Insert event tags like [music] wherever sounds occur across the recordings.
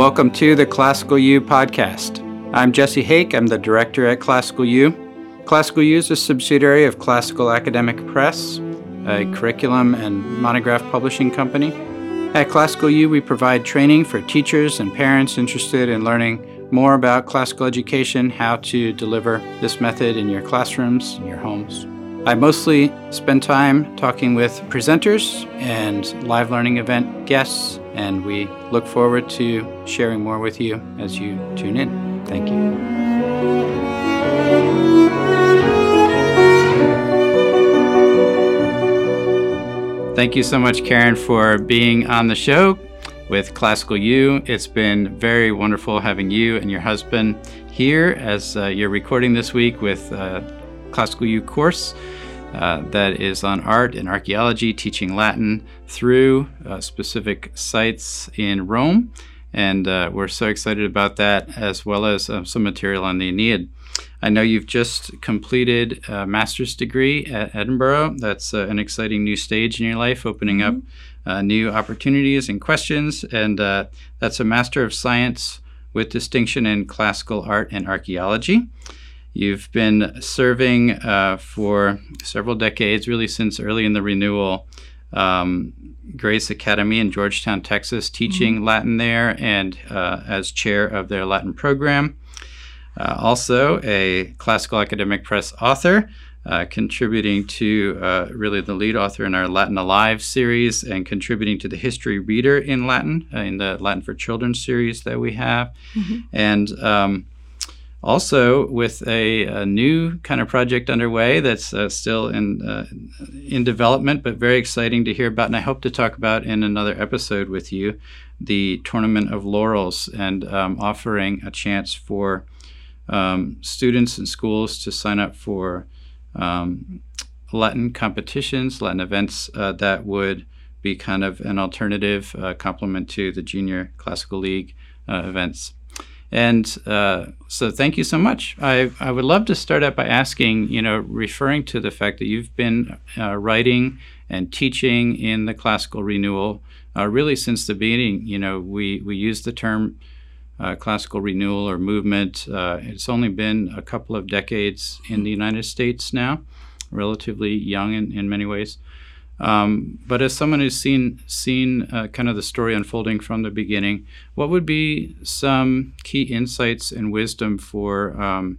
Welcome to the Classical U podcast. I'm Jesse Hake. I'm the director at Classical U. Classical U is a subsidiary of Classical Academic Press, a curriculum and monograph publishing company. At Classical U, we provide training for teachers and parents interested in learning more about classical education, how to deliver this method in your classrooms, in your homes. I mostly spend time talking with presenters and live learning event guests, and we look forward to sharing more with you as you tune in. Thank you. Thank you so much, Karen, for being on the show with Classical U. It's been very wonderful having you and your husband here as uh, you're recording this week with uh, Classical U course uh, that is on art and archaeology, teaching Latin through uh, specific sites in Rome. And uh, we're so excited about that, as well as uh, some material on the Aeneid. I know you've just completed a master's degree at Edinburgh. That's uh, an exciting new stage in your life, opening mm-hmm. up uh, new opportunities and questions. And that's a Master of Science with distinction in classical art and archaeology. You've been serving uh, for several decades, really since early in the renewal, um, Grace Academy in Georgetown, Texas, teaching mm-hmm. Latin there and uh, as chair of their Latin program. Uh, also, a classical academic press author, uh, contributing to uh, really the lead author in our Latin Alive series and contributing to the History Reader in Latin, uh, in the Latin for Children series that we have. Mm-hmm. And um, also with a, a, new kind of project underway that's uh, still in uh, in development, but very exciting to hear about. And I hope to talk about in another episode with you the Tournament of Laurels and um, offering a chance for um, students and schools to sign up for um, Latin competitions, Latin events uh, that would be kind of an alternative uh, complement to the Junior Classical League uh, events. And uh, so, thank you so much. I, I would love to start out by asking, you know, referring to the fact that you've been uh, writing and teaching in the classical renewal uh, really since the beginning. You know, we, we use the term uh, classical renewal or movement. Uh, it's only been a couple of decades in the United States now, relatively young in, in many ways. Um, but as someone who's seen seen uh, kind of the story unfolding from the beginning, what would be some key insights and wisdom for um,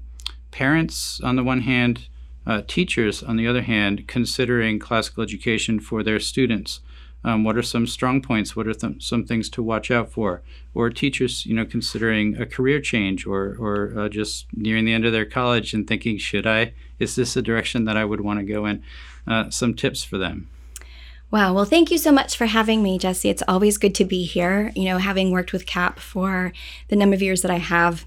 parents on the one hand, uh, teachers on the other hand, considering classical education for their students? Um, what are some strong points? What are th- some things to watch out for? Or teachers, you know, considering a career change or or uh, just nearing the end of their college and thinking, should I? Is this a direction that I would want to go in? Uh, some tips for them. Wow. Well, thank you so much for having me, Jesse. It's always good to be here. You know, having worked with CAP for the number of years that I have,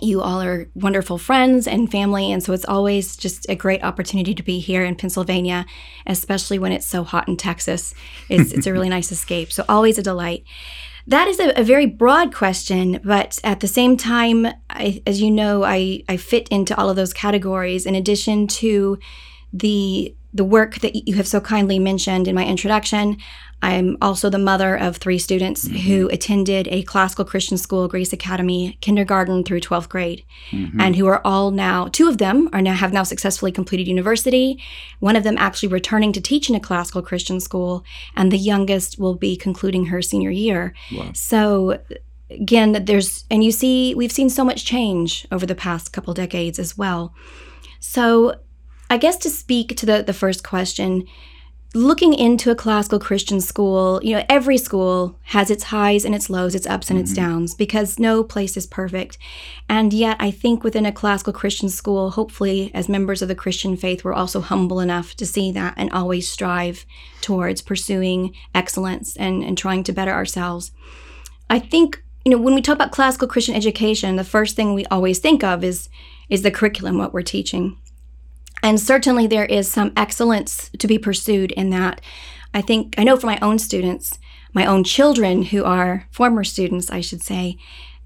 you all are wonderful friends and family. And so it's always just a great opportunity to be here in Pennsylvania, especially when it's so hot in Texas. It's, it's a really [laughs] nice escape. So always a delight. That is a, a, very broad question, but at the same time, I, as you know, I, I fit into all of those categories in addition to the the work that you have so kindly mentioned in my introduction. I'm also the mother of three students mm-hmm. who attended a classical Christian school, Grace Academy, kindergarten through 12th grade, mm-hmm. and who are all now, two of them are now have now successfully completed university. One of them actually returning to teach in a classical Christian school, and the youngest will be concluding her senior year. Wow. So again, there's, and you see, we've seen so much change over the past couple decades as well. So I guess to speak to the, the first question, looking into a classical Christian school, you know, every school has its highs and its lows, its ups and mm-hmm. its downs, because no place is perfect. And yet, I think within a classical Christian school, hopefully, as members of the Christian faith, we're also humble enough to see that and always strive towards pursuing excellence and, and trying to better ourselves. I think, you know, when we talk about classical Christian education, the first thing we always think of is is the curriculum, what we're teaching. And certainly there is some excellence to be pursued in that. I think, I know for my own students, my own children who are former students, I should say,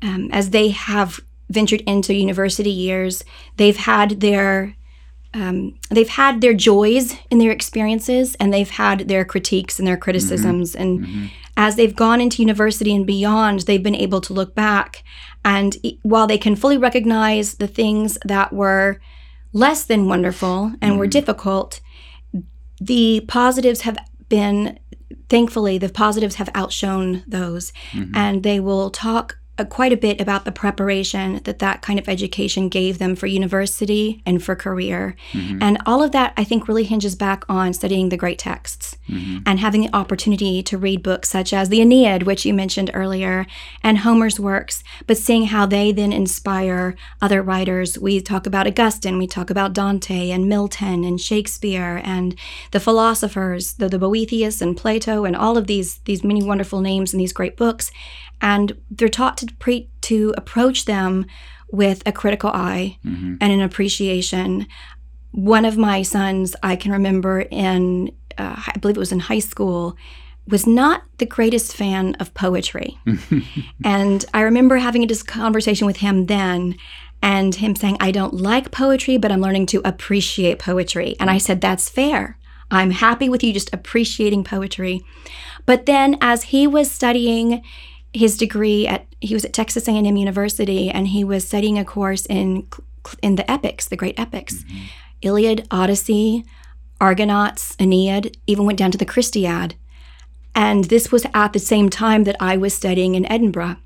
um, as they have ventured into university years, they've had their um, they've had their joys in their experiences and they've had their critiques and their criticisms mm-hmm. and mm-hmm. as they've gone into university and beyond, they've been able to look back. And while they can fully recognize the things that were less than wonderful and mm-hmm. were difficult, the positives have been, thankfully, the positives have outshone those. Mm-hmm. And they will talk uh, quite a bit about the preparation that that kind of education gave them for university and for career. Mm-hmm. And all of that, I think, really hinges back on studying the great texts mm-hmm. and having the opportunity to read books such as the Aeneid, which you mentioned earlier, and Homer's works, but seeing how they then inspire other writers. We talk about Augustine, we talk about Dante and Milton and Shakespeare and the philosophers, the, the Boethius and Plato, and all of these, these many wonderful names in these great books and they're taught to pre- to approach them with a critical eye mm-hmm. and an appreciation. One of my sons, I can remember in, uh, I believe it was in high school, was not the greatest fan of poetry. [laughs] and I remember having a conversation with him then and him saying, I don't like poetry, but I'm learning to appreciate poetry. And I said, That's fair. I'm happy with you just appreciating poetry. But then as he was studying his degree at he was at Texas A&M University and he was studying a course in in the epics, the great epics. Mm-hmm. Iliad, Odyssey, Argonauts, Aeneid, even went down to the Christiad. And this was at the same time that I was studying in Edinburgh.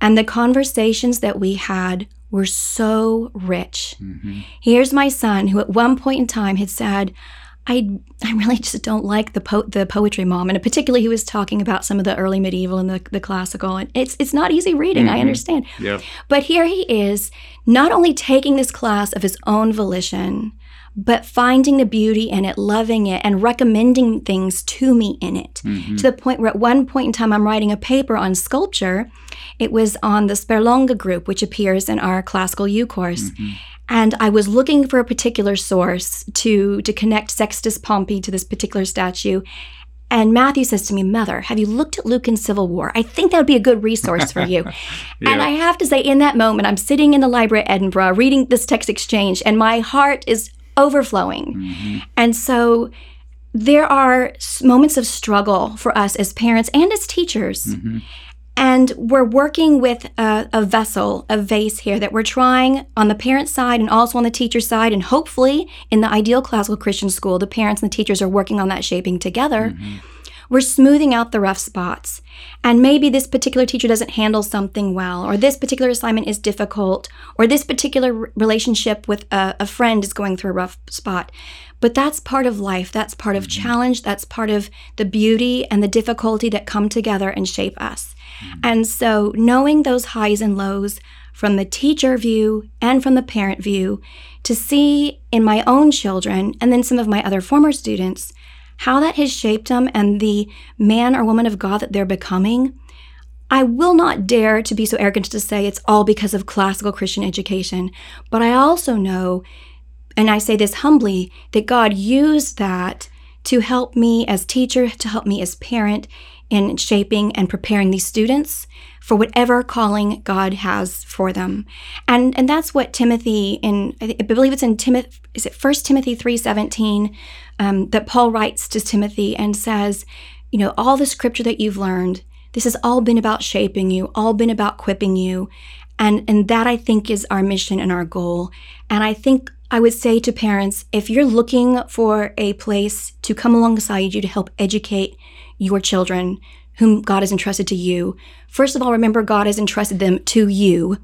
And the conversations that we had were so rich. Mm-hmm. Here's my son who at one point in time had said, I I really just don't like the po- the poetry mom, and particularly he was talking about some of the early medieval and the, the classical, and it's it's not easy reading. Mm-hmm. I understand. Yeah. But here he is, not only taking this class of his own volition, but finding the beauty in it, loving it, and recommending things to me in it. Mm-hmm. To the point where at one point in time I'm writing a paper on sculpture. It was on the Sperlonga group, which appears in our classical U course. Mm-hmm and I was looking for a particular source to to connect Sextus Pompey to this particular statue. And Matthew says to me, Mother, have you looked at Lucan Civil War? I think that would be a good resource for you. [laughs] yeah. And I have to say, in that moment, I'm sitting in the library at Edinburgh reading this text exchange, and my heart is overflowing. Mm-hmm. And so there are moments of struggle for us as parents and as teachers. Mm-hmm. And we're working with a, a, vessel, a vase here that we're trying on the parent side and also on the teacher side. And hopefully, in the ideal classical Christian school, the parents and the teachers are working on that shaping together. Mm-hmm. We're smoothing out the rough spots. And maybe this particular teacher doesn't handle something well, or this particular assignment is difficult, or this particular relationship with a, a friend is going through a rough spot. But that's part of life. That's part of mm-hmm. challenge. That's part of the beauty and the difficulty that come together and shape us. Mm-hmm. And so, knowing those highs and lows from the teacher view and from the parent view, to see in my own children and then some of my other former students how that has shaped them and the man or woman of God that they're becoming. I will not dare to be so arrogant to say it's all because of classical Christian education, but I also know, and I say this humbly, that God used that to help me as teacher, to help me as parent in shaping and preparing these students for whatever calling God has for them. And and that's what Timothy in I believe it's in Timothy is it First Timothy 3:17 um, that Paul writes to Timothy and says, you know, all the scripture that you've learned, this has all been about shaping you, all been about equipping you. And and that I think is our mission and our goal. And I think I would say to parents, if you're looking for a place to come alongside you to help educate your children, whom God has entrusted to you, first of all, remember God has entrusted them to you,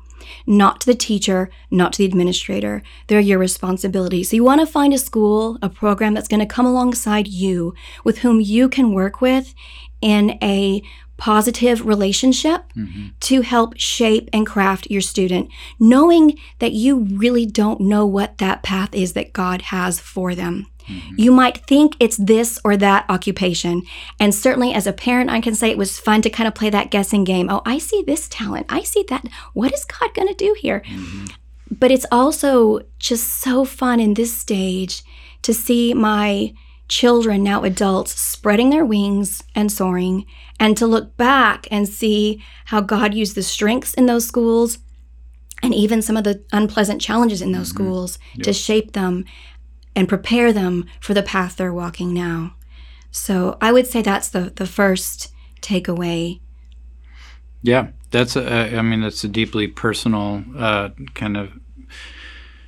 not to the teacher, not to the administrator. They're your responsibility. So you want to find a school, a program that's going to come alongside you, with whom you can work with in a positive relationship mm-hmm. to help shape and craft your student, knowing that you really don't know what that path is that God has for them. Mm-hmm. You might think it's this or that occupation. And certainly as a parent, I can say it was fun to kind of play that guessing game. Oh, I see this talent. I see that. What is God going to do here? Mm-hmm. But it's also just so fun in this stage to see my children, now adults, spreading their wings and soaring, and to look back and see how God used the strengths in those schools and even some of the unpleasant challenges in those mm-hmm. schools yep. to shape them and prepare them for the path they're walking now. So I would say that's the, the first takeaway. Yeah, that's a, I mean that's a deeply personal uh, kind of.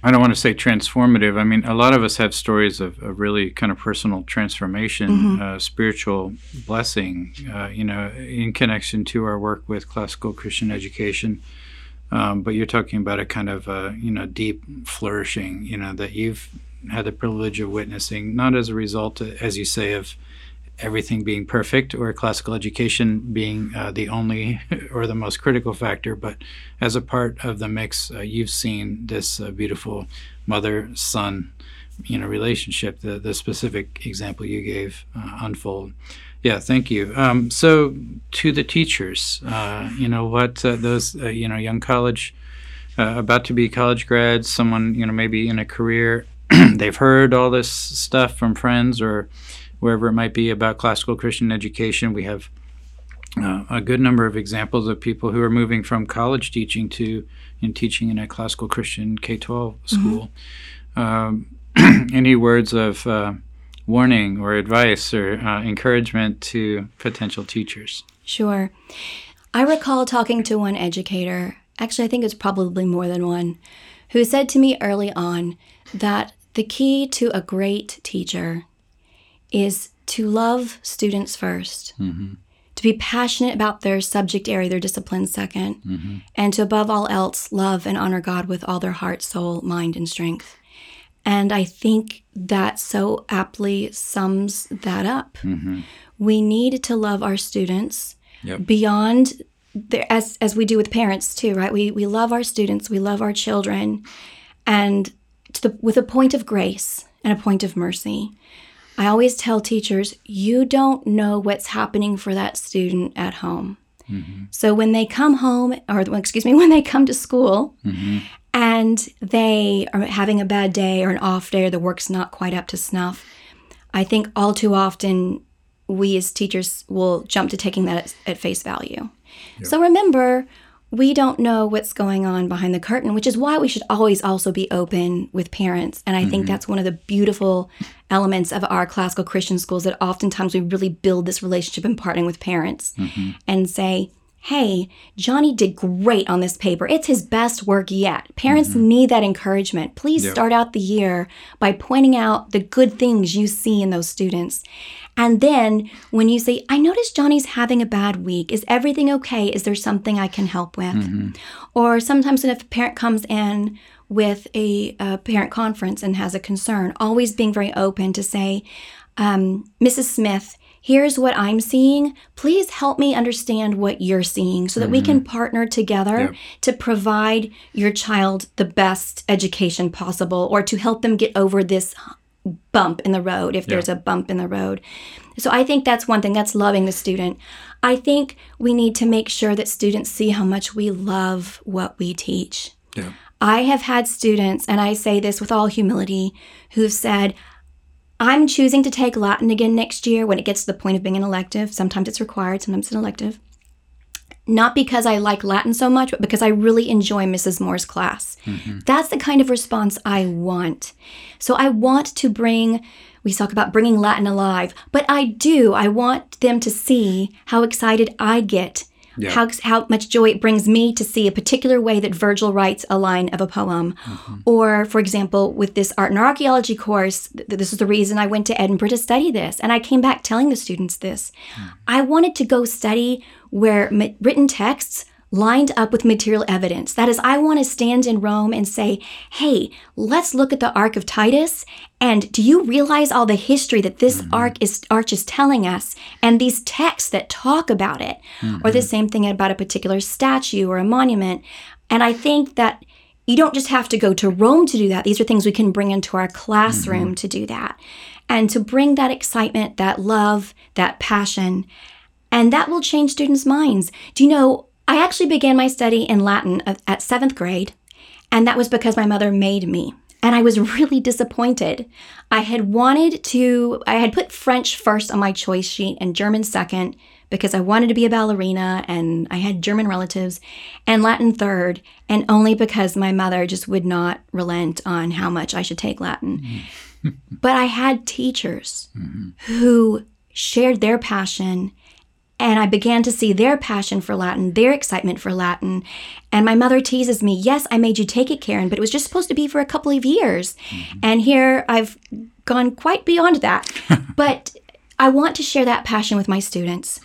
I don't want to say transformative. I mean, a lot of us have stories of, of really kind of personal transformation, mm-hmm. uh, spiritual blessing, uh, you know, in connection to our work with classical Christian education. Um, but you're talking about a kind of, uh, you know, deep flourishing, you know, that you've had the privilege of witnessing, not as a result, as you say, of everything being perfect or classical education being uh, the only [laughs] or the most critical factor, but as a part of the mix, uh, you've seen this uh, beautiful mother-son, you know, relationship. The the specific example you gave uh, unfold. Yeah, thank you. Um, so to the teachers, uh, you know what uh, those you know young college. about to be college grads, someone you know maybe in a career, [clears throat] they've heard all this stuff from friends or wherever it might be about classical Christian education. We have uh, a good number of examples of people who are moving from college teaching to in teaching in a classical Christian K 12 mm-hmm. school. Mm-hmm. Um, [clears throat] any words of uh, warning or advice or uh, encouragement to potential teachers? Sure. I recall talking to one educator, actually, I think it's probably more than one, who said to me early on that the key to a great teacher is to love students 1st mm-hmm. to be passionate about their subject area, their discipline 2nd mm-hmm. and to above all else love and honor God with all their heart, soul, mind, and strength. And I think that so aptly sums that up. Mm-hmm. We need to love our students yep. beyond the, as as we do with parents too, right? We we love our students, we love our children, and the, with a point of grace and a point of mercy. I always tell teachers, you don't know what's happening for that student at home. Mm-hmm. So when they come home, or excuse me, [laughs] when they come to school mm-hmm. and they are having a bad day or an off day or the work's not quite up to snuff, I think all too often we as teachers will jump to taking that at, at face value. Yep. So remember, we don't know what's going on behind the curtain, which is why we should always also be open with parents. And I mm-hmm. think that's one of the beautiful elements of our classical Christian schools that oftentimes we really build this relationship in partnering with parents mm-hmm. and say, hey, Johnny did great on this paper. It's his best work yet. Parents mm-hmm. need that encouragement. Please yep. start out the year by pointing out the good things you see in those students. And then when you say, I notice Johnny's having a bad week, is everything okay? Is there something I can help with? Mm-hmm. Or sometimes if a parent comes in with a, a, parent conference and has a concern, always being very open to say, um, Mrs. Smith, here's what I'm seeing. Please help me understand what you're seeing so that mm-hmm. we can mm-hmm. partner together yep. to provide your child the best education possible or to help them get over this bump in the road if yeah. there's a bump in the road. So I think that's one thing that's loving the student. I think we need to make sure that students see how much we love what we teach. Yeah. I have had students, and I say this with all humility, who've said, I'm choosing to take Latin again next year when it gets to the point of being an elective. Sometimes it's required, sometimes it's an elective not because I like Latin so much, but because I really enjoy Mrs. Moore's class. Mm-hmm. That's the kind of response I want. So I want to bring, we talk about bringing Latin alive, but I do. I want them to see how excited I get yeah. how, how much joy it brings me to see a particular way that Virgil writes a line of a poem. Mm-hmm. Or, for example, with this art and archaeology course, th- this is the reason I went to Edinburgh to study this. And I came back telling the students this. Mm. I wanted to go study where ma- written texts lined up with material evidence. That is, I want to stand in Rome and say, hey, let's look at the Ark of Titus. And do you realize all the history that this mm-hmm. ark is arch is telling us and these texts that talk about it? Mm-hmm. Or the mm-hmm. same thing about a particular statue or a monument. And I think that you don't just have to go to Rome to do that. These are things we can bring into our classroom mm-hmm. to do that. And to bring that excitement, that love, that passion, and that will change students' minds. Do you know I actually began my study in Latin at seventh grade, and that was because my mother made me. And I was [laughs] really disappointed. I had wanted to, I had put French first on my choice sheet and German second because I wanted to be a ballerina and I had German relatives, and Latin third, and only because my mother just would not relent on how much I should take Latin. Mm-hmm. [laughs] but I had teachers mm-hmm. who shared their passion And I began to see their passion for Latin, their excitement for Latin. And my mother teases me, Yes, I made you take it, Karen, but it was just supposed to be for a couple of years. Mm-hmm. And here I've gone quite beyond that. [laughs] but I want to share that passion with my students.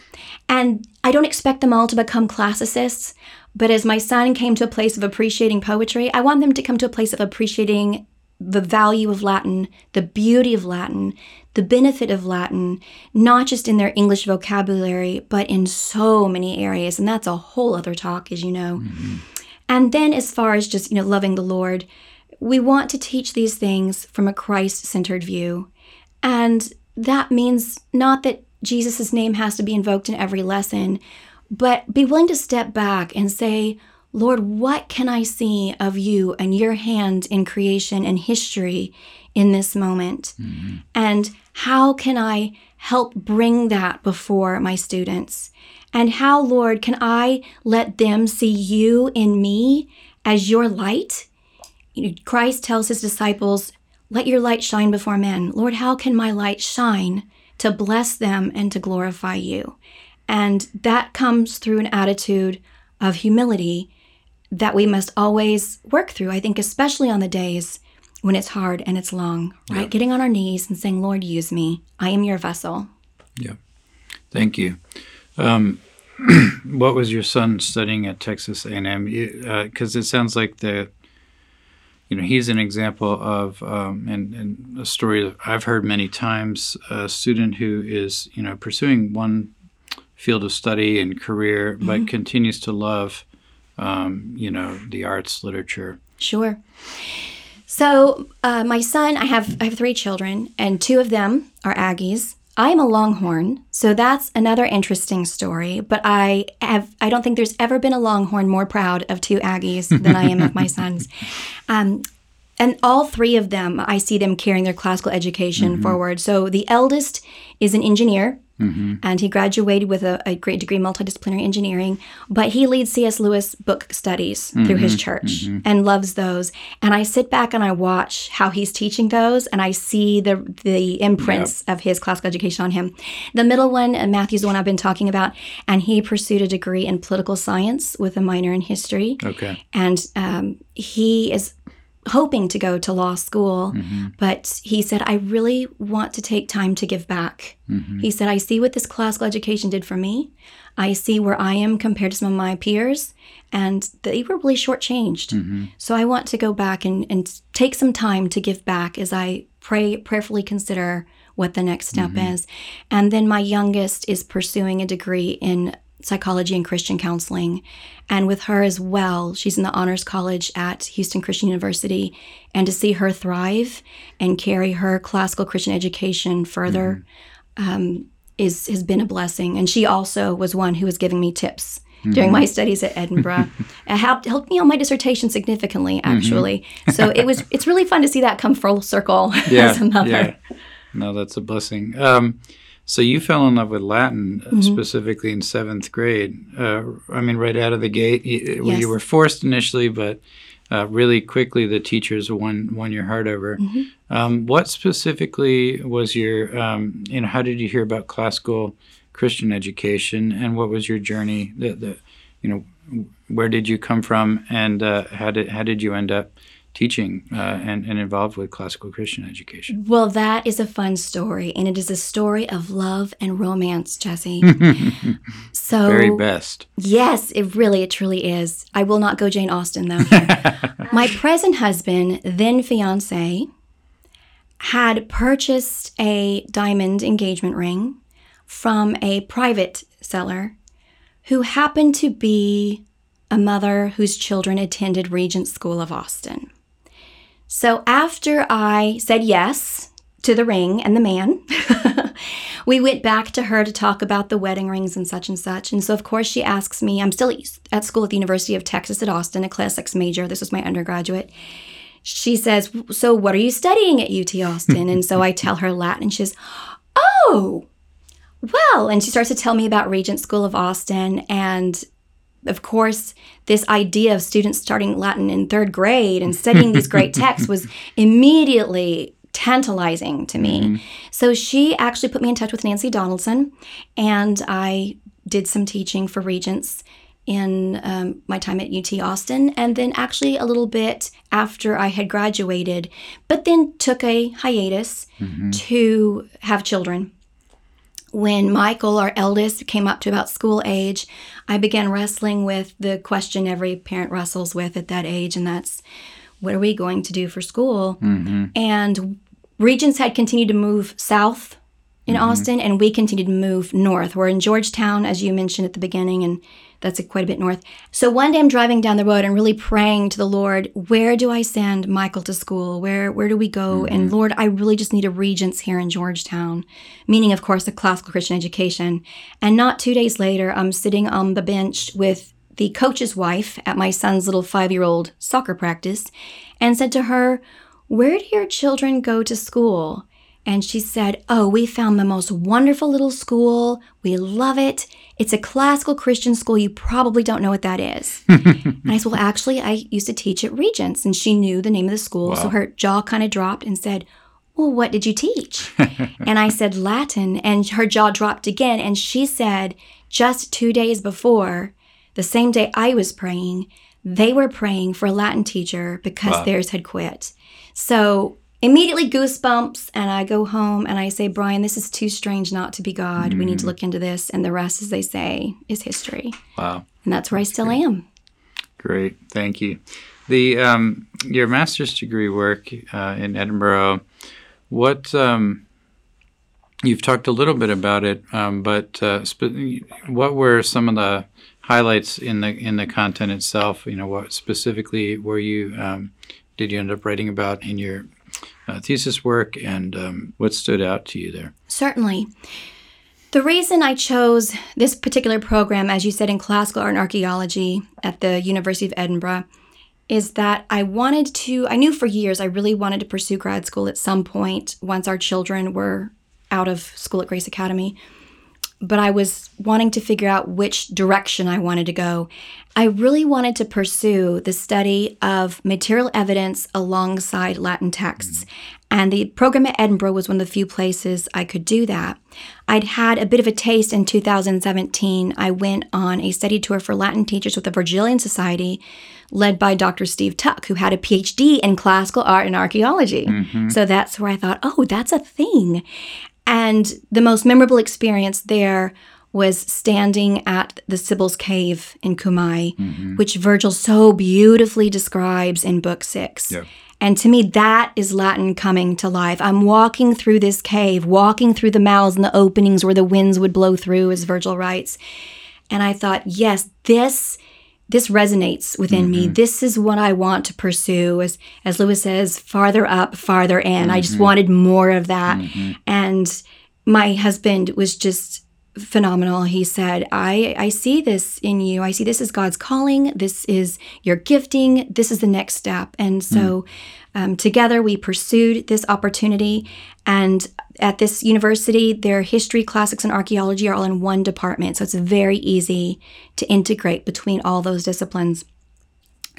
And I don't expect them all to become classicists, but as my son came to a place of appreciating poetry, I want them to come to a place of appreciating the value of Latin, the beauty of Latin, the benefit of Latin, not just in their English vocabulary, but in so many areas. And that's a whole other talk, as you know. Mm-hmm. And then, as far as just, you know, loving the Lord, we want to teach these things from a Christ centered view. And that means not that Jesus' name has to be invoked in every lesson, but be willing to step back and say, Lord, what can I see of you and your hand in creation and history in this moment? Mm-hmm. And how can I help bring that before my students? And how, Lord, can I let them see you in me as your light? You know, Christ tells his disciples, Let your light shine before men. Lord, how can my light shine to bless them and to glorify you? And that comes through an attitude of humility that we must always work through. I think, especially on the days when it's hard and it's long, right? Getting on our knees and saying, Lord, use me. I am your vessel. Yeah. Thank you. Um, [clears throat] what was your son studying at Texas A&M? Because uh, it sounds like the, you know, he's an example of, um, and, and a story I've heard many times, a student who is, you know, pursuing one field of study and career, mm-hmm. but continues to love, um, you know, the arts, literature. Sure. So uh, my son, I have I have three children, and two of them are Aggies. I am a Longhorn, so that's another interesting story. But I have I don't think there's ever been a Longhorn more proud of two Aggies than I am of my [laughs] sons. Um, and all three of them, I see them carrying their classical education mm-hmm. forward. So the eldest is an engineer Mm-hmm. And he graduated with a, a, great degree in multidisciplinary engineering. But he leads C.S. Lewis book studies mm-hmm. through his mm-hmm. church mm-hmm. and loves those. And I sit back and I watch how he's teaching those, and I see the the imprints yep. of his classical education on him. The middle one, uh, Matthew's the one I've been talking about, and he pursued a degree in political science with a minor in history. Okay. And um, he is hoping to go to law school, mm-hmm. but he said, I really want to take time to give back. Mm-hmm. He said, I see what this classical education did for me. I see where I am compared to some of my peers, and they were really shortchanged. Mm-hmm. So I want to go back and, and take some time to give back as I pray, prayerfully consider what the next step mm-hmm. is. And then my youngest is pursuing a degree in psychology and Christian counseling. And with her as well, she's in the honors college at Houston Christian University. And to see her thrive and carry her classical Christian education further mm-hmm. um, is has been a blessing. And she also was one who was giving me tips. Mm-hmm. During my studies at Edinburgh, [laughs] it helped helped me on my dissertation significantly. Mm-hmm. Actually, mm-hmm. so it was it's really fun to see that come full circle [laughs] yeah, as a mother. Yeah. No, that's a blessing. Um, so you fell in love with Latin uh, mm-hmm. specifically in seventh grade. Uh, I mean, right out of the gate, you, yes. you were forced initially, but uh, really quickly the teachers won won your heart over. Mm-hmm. Um, what specifically was your, um, you know, how did you hear about classical Christian education, and what was your journey? The, the you know, where did you come from, and uh, how did how did you end up teaching uh, and, and involved with classical Christian education. Well, that is a fun story, and it is a story of love and romance, Jesse. [laughs] so very best. Yes, it really, it truly is. I will not go Jane Austen though. [laughs] My present husband, then fiance, had purchased a diamond engagement ring from a private seller who happened to be a mother whose children attended Regent School of Austin. So after I said yes to the ring and the man, [laughs] we went back to her to talk about the wedding rings and such and such. And so, of course, she asks me, I'm still at school at the University of Texas at Austin, a classics major. This was my undergraduate. She says, So, what are you studying at UT Austin? and so I tell her Latin, she says, Oh, well, and she starts to tell me about Regent School of Austin and of course, this idea of students starting Latin in third grade and studying these great [laughs] texts was immediately tantalizing to me. Mm-hmm. So she actually put me in touch with Nancy Donaldson, and I did some teaching for Regents in um, my time at UT Austin, and then actually a little bit after I had graduated, but then took a hiatus mm-hmm. to have children. When Michael, our eldest, came up to about school age, I began wrestling with the question every parent wrestles with at that age, and that's what are we going to do for school? Mm-hmm. And Regents had continued to move south in mm-hmm. Austin, and we continued to move north. We're in Georgetown, as you mentioned at the beginning, and that's a, quite a bit north. So one day I'm driving down the road and really praying to the Lord, where do I send Michael to school? Where where do we go? Mm-hmm. And Lord, I really just need a regents here in Georgetown, meaning of course a classical Christian education. And not 2 days later, I'm sitting on the bench with the coach's wife at my son's little 5-year-old soccer practice and said to her, "Where do your children go to school?" And she said, Oh, we found the most wonderful little school. We love it. It's a classical Christian school. You probably don't know what that is. [laughs] and I said, Well, actually, I used to teach at Regents. And she knew the name of the school. Wow. So her jaw kind of dropped and said, Well, what did you teach? [laughs] and I said, Latin. And her jaw dropped again. And she said, Just two days before, the same day I was praying, they were praying for a Latin teacher because wow. theirs had quit. So immediately goosebumps and i go home and i say brian this is too strange not to be god. Mm. we need to mm. look into this. And the rest as they say is history. Wow. And that's where that's i still great. am. Great. Thank you. The um, your master's degree work uh, in edinburgh what um, you've talked a little bit about it um, but uh, spe- what were some of the highlights in the in the content itself? You know what specifically were you um, did you end up writing about in your uh, thesis work and um, what stood out to you there? Certainly. The reason I chose this particular program, as you said, in classical art and archaeology at the University of Edinburgh, is that I wanted to, I knew for years I really wanted to pursue grad school at some point once our children were out of school at Grace Academy but I was wanting to figure out which direction I wanted to go. I really wanted to pursue the study of material evidence alongside Latin texts. And the program at Edinburgh was one of the few places I could do that. I'd had a bit of a taste in 2017. I went on a study tour for Latin teachers with the Virgilian Society, led by Dr. Steve Tuck, who had a PhD in classical art and archaeology. Mm-hmm. So that's where I thought, oh, that's a thing. And the most memorable experience there was standing at the Sibyl's Cave in Cumae, mm-hmm. which Virgil so beautifully describes in Book Six. Yeah. And to me, that is Latin coming to life. I'm walking through this cave, walking through the mouths and the openings where the winds would blow through, as Virgil writes. And I thought, yes, this this resonates within mm-hmm. me. This is what I want to pursue. As as Lewis says, farther up, farther in. Mm-hmm. I just mm-hmm. wanted more of that. Mm-hmm. And my husband was just phenomenal. He said, I, I see this in you. I see this is God's calling. This is your gifting. This is the next step. And so mm. um, together we pursued this opportunity. And at this university, their history, classics, and archaeology are all in one department. So it's very easy to integrate between all those disciplines.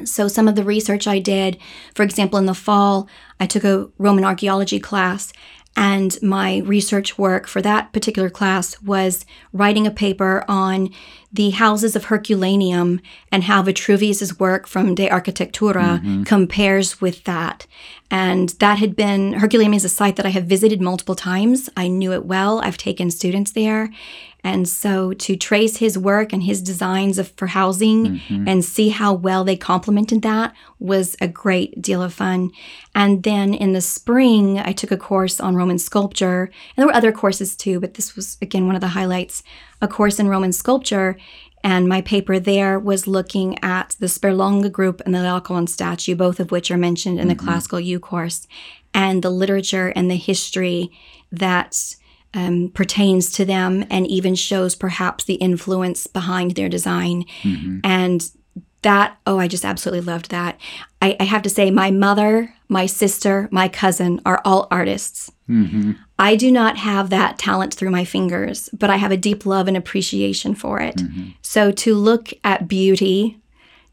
So, some of the research I did, for example, in the fall, I took a Roman archaeology class, and my research work for that particular class was writing a paper on the houses of Herculaneum and how Vitruvius's work from De Architectura mm-hmm. compares with that. And that had been, Herculaneum is a site that I have visited multiple times. I knew it well. I've taken students there. And so to trace his work and his designs of, for housing mm-hmm. and see how well they complemented that was a great deal of fun. And then in the spring, I took a course on Roman sculpture. And there were other courses too, but this was, again, one of the highlights a course in Roman sculpture. And my paper there was looking at the Sperlonga group and the Laocoon statue, both of which are mentioned in mm-hmm. the classical U course, and the literature and the history that um, pertains to them and even shows perhaps the influence behind their design. Mm-hmm. And that, oh, I just absolutely loved that. I, I, have to say, my mother, my sister, my cousin are all artists. Mm-hmm. I do not have that talent through my fingers, but I have a deep love and appreciation for it. Mm-hmm. So to look at beauty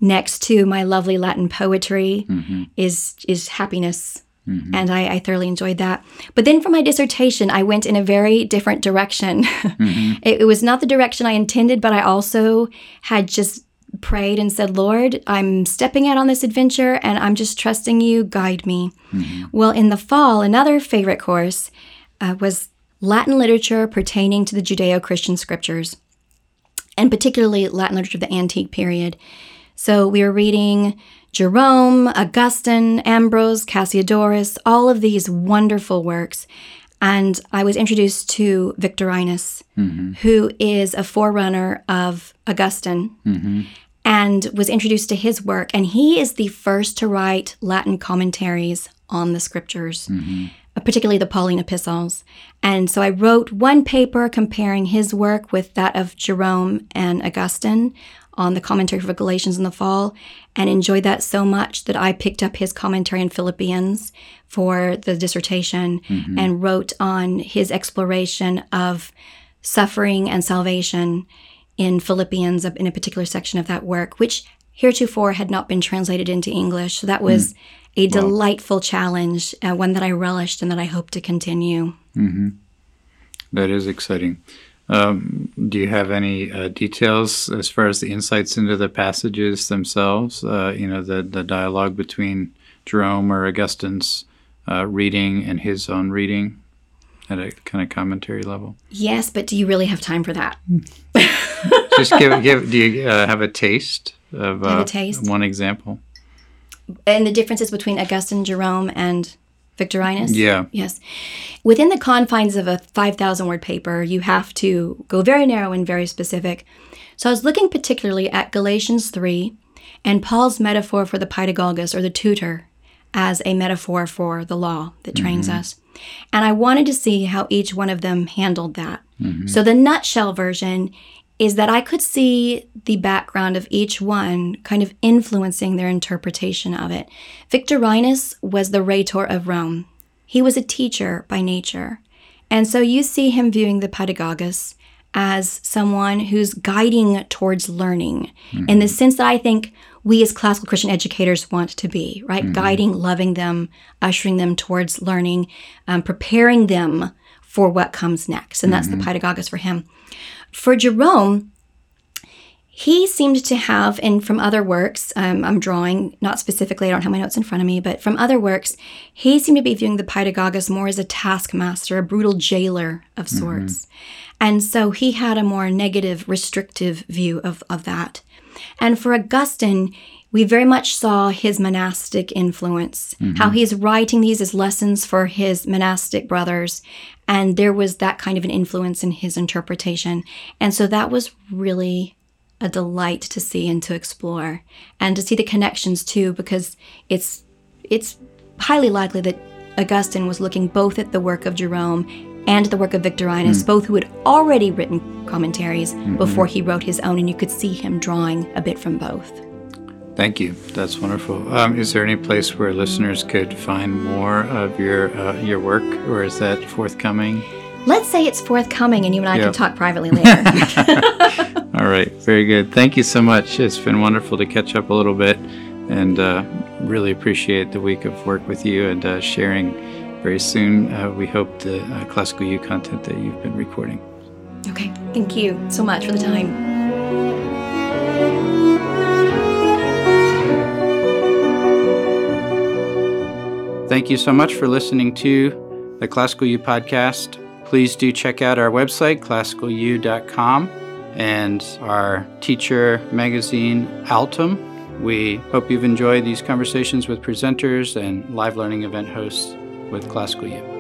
next to my lovely Latin poetry mm-hmm. is is happiness Mm-hmm. And I, I, thoroughly enjoyed that. But then for my dissertation, I went in a very different direction. [laughs] Mm-hmm. it, it was not the direction I intended, but I also had just prayed and said, Lord, I'm stepping out on this adventure and I'm just trusting you, guide me. Mm-hmm. Well, in the fall, another favorite course uh, was Latin literature pertaining to the Judeo Christian scriptures, and particularly Latin literature of the antique period. So we were reading Jerome, Augustine, Ambrose, Cassiodorus, all of these wonderful works. And I was introduced to Victorinus, mm-hmm. who is a forerunner of Augustine, mm-hmm. and was introduced to his work. And he is the first to write Latin commentaries on the scriptures. Mm-hmm particularly the Pauline epistles. And so I wrote one paper comparing his work with that of Jerome and Augustine on the commentary for Galatians in the fall and enjoyed that so much that I picked up his commentary in Philippians for the dissertation mm-hmm. and wrote on his exploration of suffering and salvation in Philippians in a particular section of that work, which heretofore had not been translated into English. So that was mm a delightful challenge, uh, one that I relished and that I hope to continue. Mm-hmm. That is exciting. Um, do you have any uh, details as far as the insights into the passages themselves? Uh, you know, the, the dialogue between Jerome or Augustine's uh, reading and his own reading at a kind of commentary level? Yes, but do you really have time for that? [laughs] Just give, give. Do you uh, have a taste of a uh, taste? one example? and the differences between Augustine, Jerome, and Victorinus? Yeah. Yes. Within the confines of a 5,000 word paper, you have to go very narrow and very specific. So I was looking particularly at Galatians 3 and Paul's metaphor for the pedagogus or the tutor as a metaphor for the law that trains mm-hmm. us. And I wanted to see how each one of them handled that. Mm-hmm. So the nutshell version is that I could see the background of each one kind of influencing their interpretation of it. Victorinus was the rhetor of Rome. He was a teacher by nature. And so you see him viewing the pedagogus as someone who's guiding towards learning mm-hmm. in the sense that I think we as classical Christian educators want to be, right? Mm-hmm. Guiding, loving them, ushering them towards learning, um, preparing them for what comes next. And that's mm-hmm. the pedagogus for him. For Jerome, he seemed to have, and from other works, um, I'm drawing, not specifically, I don't have my notes in front of me, but from other works, he seemed to be viewing the pedagogus more as a taskmaster, a brutal jailer of mm-hmm. sorts. Mm-hmm. And so he had a more negative, restrictive view of, of that. And for Augustine, we very much saw his monastic influence, mm-hmm. how he's writing these as lessons for his monastic brothers. And there was that kind of an influence in his interpretation. And so that was really a delight to see and to explore and to see the connections too, because it's it's highly likely that Augustine was looking both at the work of Jerome and the work of Victorinus, mm. both who had already written commentaries mm-hmm. before he wrote his own, and you could see him drawing a bit from both. Thank you. That's wonderful. Um, is there any place where listeners could find more of your uh, your work, or is that forthcoming? Let's say it's forthcoming, and you and I yep. can talk privately [laughs] later. [laughs] All right, very good. Thank you so much. It's been wonderful to catch up a little bit, and uh, really appreciate the week of work with you and uh, sharing. Very soon, uh, we hope the uh, classical U content that you've been recording. Okay, thank you so much for the time. Thank you so much for listening to the Classical U podcast. Please do check out our website, classicalu.com, and our teacher magazine, Altum. We hope you've enjoyed these conversations with presenters and live learning event hosts with Classical U.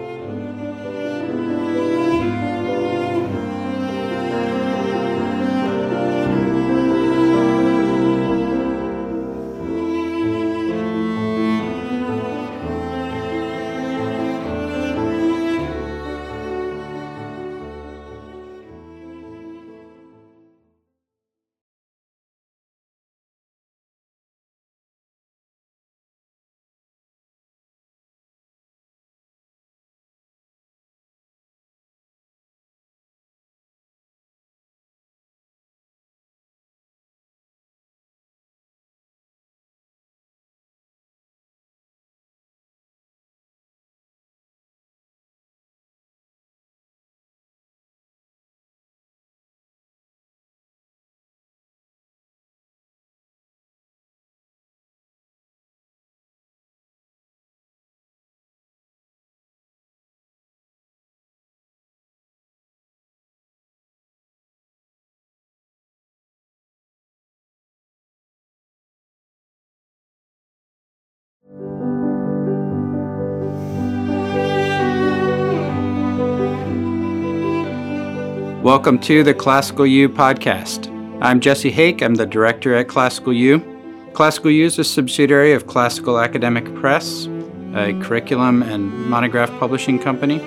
Welcome to the Classical U podcast. I'm Jesse Hake. I'm the director at Classical U. Classical U is a subsidiary of Classical Academic Press, a curriculum and monograph publishing company.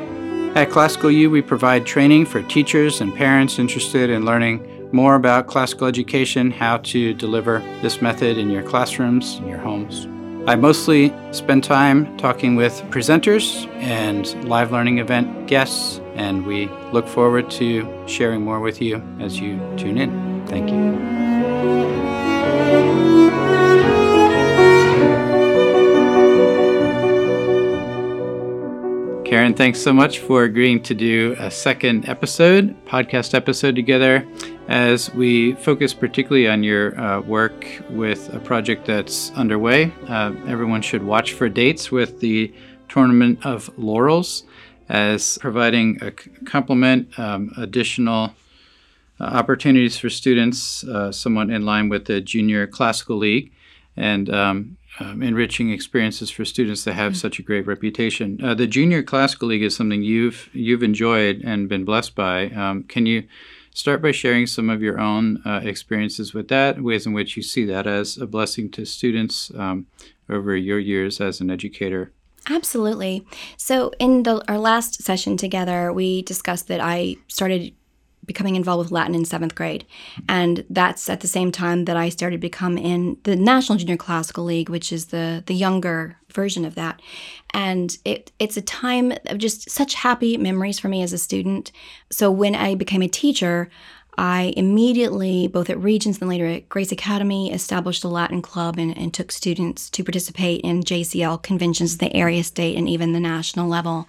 At Classical U, we provide training for teachers and parents interested in learning more about classical education, how to deliver this method in your classrooms, in your homes. I mostly spend time talking with presenters and live learning event guests, and we look forward to sharing more with you as you tune in. Thank you. Karen, thanks so much for agreeing to do a second episode, podcast episode together, as we focus particularly on your uh, work with a project that's underway. Uh, everyone should watch for dates with the Tournament of Laurels as providing a complement, um, additional uh, opportunities for students, uh, somewhat in line with the Junior Classical League. And um, um, enriching experiences for students that have mm-hmm. such a great reputation. Uh, the Junior Classical League is something you've you've enjoyed and been blessed by. Um, can you start by sharing some of your own uh, experiences with that, ways in which you see that as a blessing to students um, over your years as an educator? Absolutely. So, in the, our last session together, we discussed that I started becoming involved with Latin in seventh grade. And that's at the same time that I started to become in the National Junior Classical League, which is the the younger version of that. And it it's a time of just such happy memories for me as a student. So when I became a teacher, I immediately, both at Regents and later at Grace Academy, established a Latin club and, and took students to participate in JCL conventions at the area, state, and even the national level.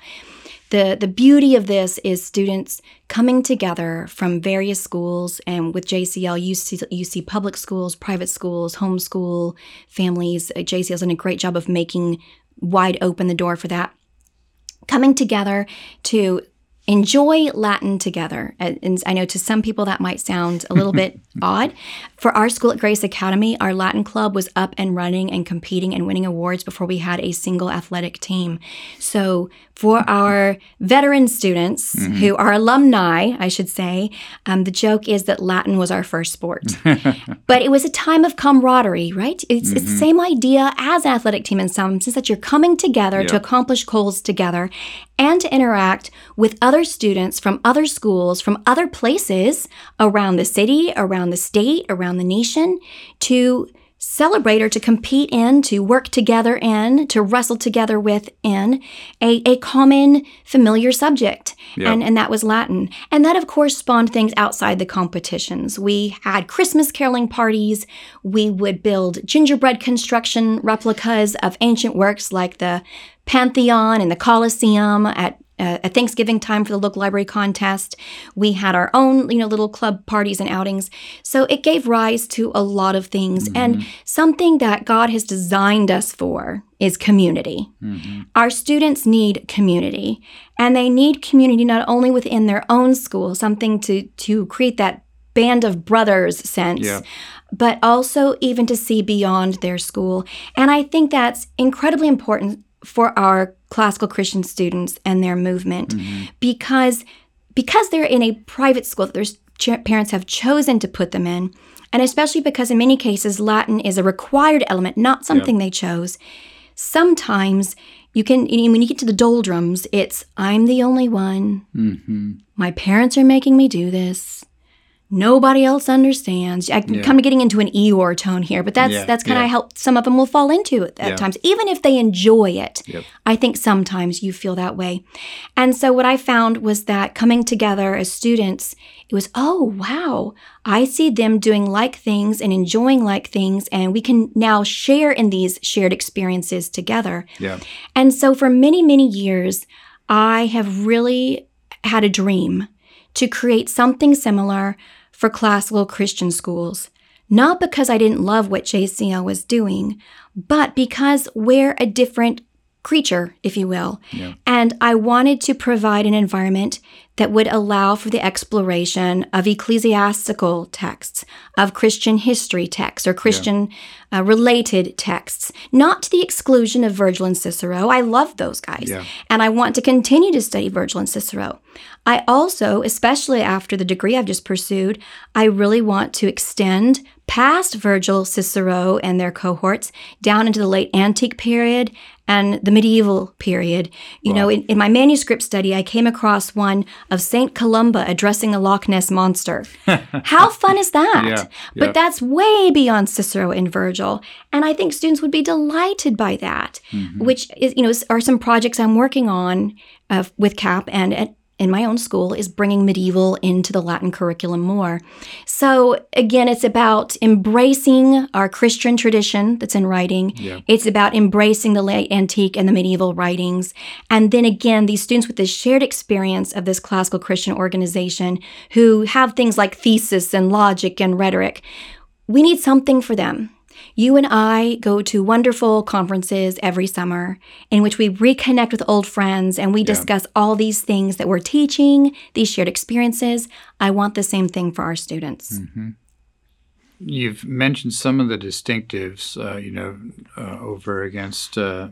The, the beauty of this is students coming together from various schools, and with JCL, you see, you see public schools, private schools, homeschool families. Uh, JCL's done a great job of making wide open the door for that. Coming together to enjoy Latin together. And I know to some people that might sound a little [laughs] bit odd. For our school at Grace Academy, our Latin club was up and running and competing and winning awards before we had a single athletic team. So for our veteran students mm-hmm. who are alumni, I should say, um, the joke is that Latin was our first sport. [laughs] but it was a time of camaraderie, right? It's, mm-hmm. it's, the mm-hmm. same idea as athletic team in some sense that you're coming together yep. to accomplish goals together and to interact with other students from other schools, from other places around the city, around the state, around the nation to celebrate or to compete in, to work together in, to wrestle together with in a, a common familiar subject. Yep. And, and that was Latin. And that, of course, spawned things outside the competitions. We had Christmas caroling parties. We would build gingerbread construction replicas of ancient works like the Pantheon and the Colosseum at uh, a Thanksgiving time for the local library contest. We had our own, you know, little club parties and outings. So it gave rise to a lot of things. Mm-hmm. And something that God has designed us for is community. Mm-hmm. Our students need community, and they need community not only within their own school, something to to create that band of brothers sense. Yeah. But also, even to see beyond their school. And I think that's incredibly important for our classical Christian students and their movement mm-hmm. because because they're in a private school that their ch- parents have chosen to put them in, and especially because in many cases Latin is a required element, not something yeah. they chose. Sometimes you can when you get to the doldrums, it's I'm the only one. Mm-hmm. My parents are making me do this nobody else understands. I'm yeah. kind of getting into an Eeyore tone here, but that's yeah. that's kind of yeah. how some of them will fall into it at times, even if they enjoy it. Yep. I think sometimes you feel that way, and so what I found was that coming together as students, it was oh wow, I see them doing like things and enjoying like things, and we can now share in these shared experiences together. Yeah. And so for many many years, I have really had a dream to create something similar for classical Christian schools, not because I didn't love what JCL was doing, but because we're a different creature, if you will. Yeah. And I wanted to provide an environment that would allow for the exploration of ecclesiastical texts, of Christian history texts, or Christian uh, related texts, not to the exclusion of Virgil and Cicero. I love those guys. Yeah. And I want to continue to study Virgil and Cicero. I also, especially after the degree I've just pursued, I really want to extend past Virgil, Cicero, and their cohorts down into the late antique period and the medieval period. You know, in, in my manuscript study, I came across one of St. Columba addressing a Loch Ness monster. [laughs] How fun is that? Yeah, yeah. But that's way beyond Cicero and Virgil. And I think students would be delighted by that, Mm-hmm. which is, you know, are some projects I'm working on uh, with CAP and at, in my own school is bringing medieval into the Latin curriculum more. So again, it's about embracing our Christian tradition that's in writing. Yeah. It's about embracing the late antique and the medieval writings. And then again, these students with this shared experience of this classical Christian organization who have things like thesis and logic and rhetoric, we need something for them. You and I go to wonderful conferences every summer in which we reconnect with old friends and we discuss all these things that we're teaching, these shared experiences. I want the same thing for our students. You've mentioned some of the distinctives, uh, you know, uh, over against uh,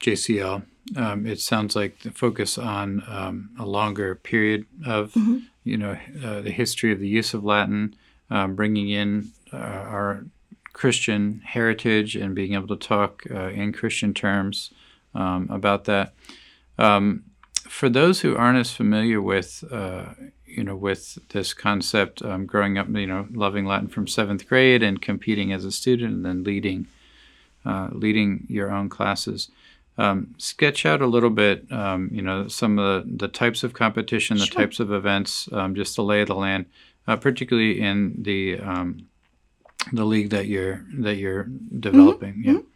JCL. Um, it sounds like the focus on um, a longer period of, you know, uh, the history of the use of Latin, um, bringing in uh, our Christian heritage and being able to talk uh, in Christian terms um, about that. Um, for those who aren't as familiar with, uh, you know, with this concept, um, growing up, you know, loving Latin from seventh grade and competing as a student, and then leading, uh, leading your own classes. Um, sketch out a little bit, um, you know, some of the, the types of competition, the Sure. types of events, um, just to lay of the land, uh, particularly in the um, the league that you're that you're mm-hmm. developing. Yeah. Mm-hmm.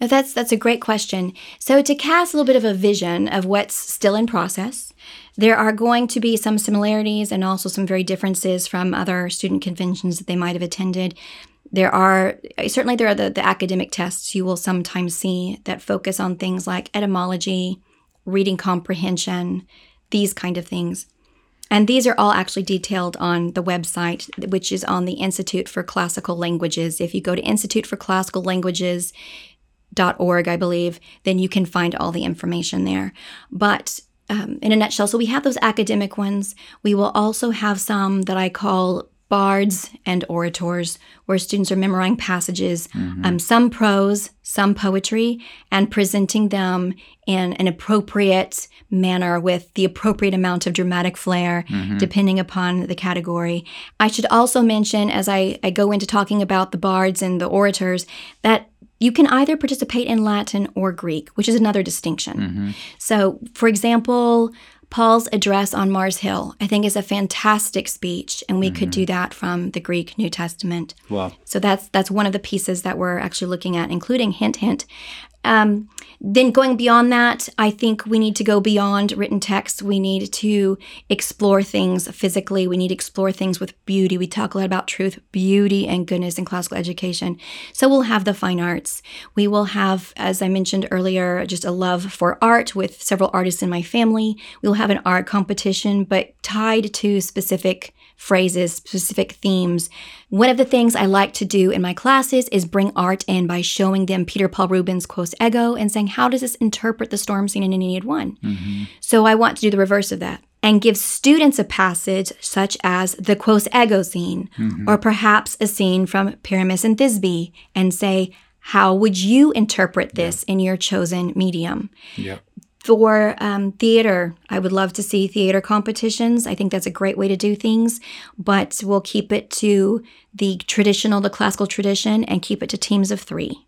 Now that's that's a great question. So to cast a little bit of a vision of what's still in process, there are going to be some similarities and also some very differences from other student conventions that they might have attended. There are certainly there are the, the academic tests you will sometimes see that focus on things like etymology, reading comprehension, these kind of things. And these are all actually detailed on the website, which is on the Institute for Classical Languages. If you go to Institute for Classical Languages, org, I believe, then you can find all the information there. But um, in a nutshell, so we have those academic ones. We will also have some that I call bards and orators, where students are memorizing passages, mm-hmm. um, some prose, some poetry, and presenting them in an appropriate manner with the appropriate amount of dramatic flair, mm-hmm. depending upon the category. I should also mention, as I, I go into talking about the bards and the orators, that you can either participate in Latin or Greek, which is another distinction. Mm-hmm. So, for example, Paul's address on Mars Hill, I think, is a fantastic speech, and we could do that from the Greek New Testament. Wow. So that's that's one of the pieces that we're actually looking at, including hint hint. Um, then going beyond that, I think we need to go beyond written text. We need to explore things physically. We need to explore things with beauty. We talk a lot about truth, beauty, and goodness in classical education. So we'll have the fine arts. We will have, as I mentioned earlier, just a love for art with several artists in my family. We will have an art competition, but tied to specific phrases, specific themes. One of the things I like to do in my classes is bring art in by showing them Peter Paul Rubens' Quos Ego and saying, how does this interpret the storm scene in Aeneid 1? Mm-hmm. So I want to do the reverse of that and give students a passage such as the Quos Ego scene, mm-hmm. or perhaps a scene from Pyramus and Thisbe, and say, how would you interpret this in your chosen medium? Yeah. For um, theater, I would love to see theater competitions. I think that's a great way to do things, but we'll keep it to the traditional, the classical tradition, and keep it to teams of 3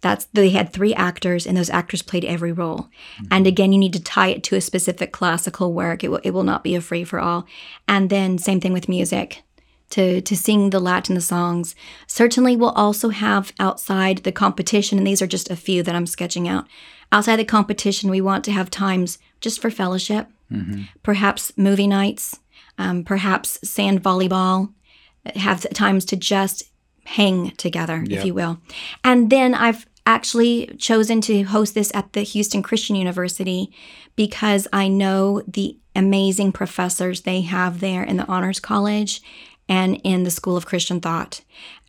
That's they had three actors, and those actors played every role. And again, you need to tie it to a specific classical work. It will, it will not be a free for all. And then same thing with music to to sing the Latin the songs. Certainly, we'll also have outside the competition, and these are just a few that I'm sketching out. Outside the competition, we want to have times just for fellowship, perhaps movie nights, um, perhaps sand volleyball. Have times to just hang together, Yeah. if you will. And then I've actually chosen to host this at the Houston Christian University because I know the amazing professors they have there in the Honors College and in the School of Christian Thought.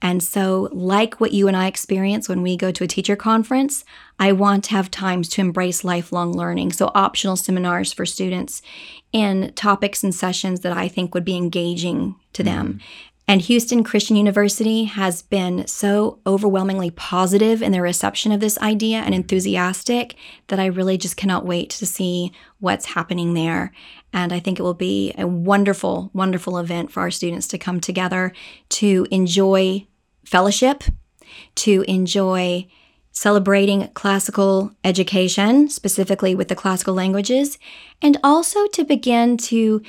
And so, like what you and I experience when we go to a teacher conference, I want to have times to embrace lifelong learning. So, optional seminars for students in topics and sessions that I think would be engaging to them. Mm-hmm. And Houston Christian University has been so overwhelmingly positive in their reception of this idea and enthusiastic that I really just cannot wait to see what's happening there. And I think it will be a wonderful, wonderful event for our students to come together to enjoy fellowship, to enjoy celebrating classical education, specifically with the classical languages, and also to begin to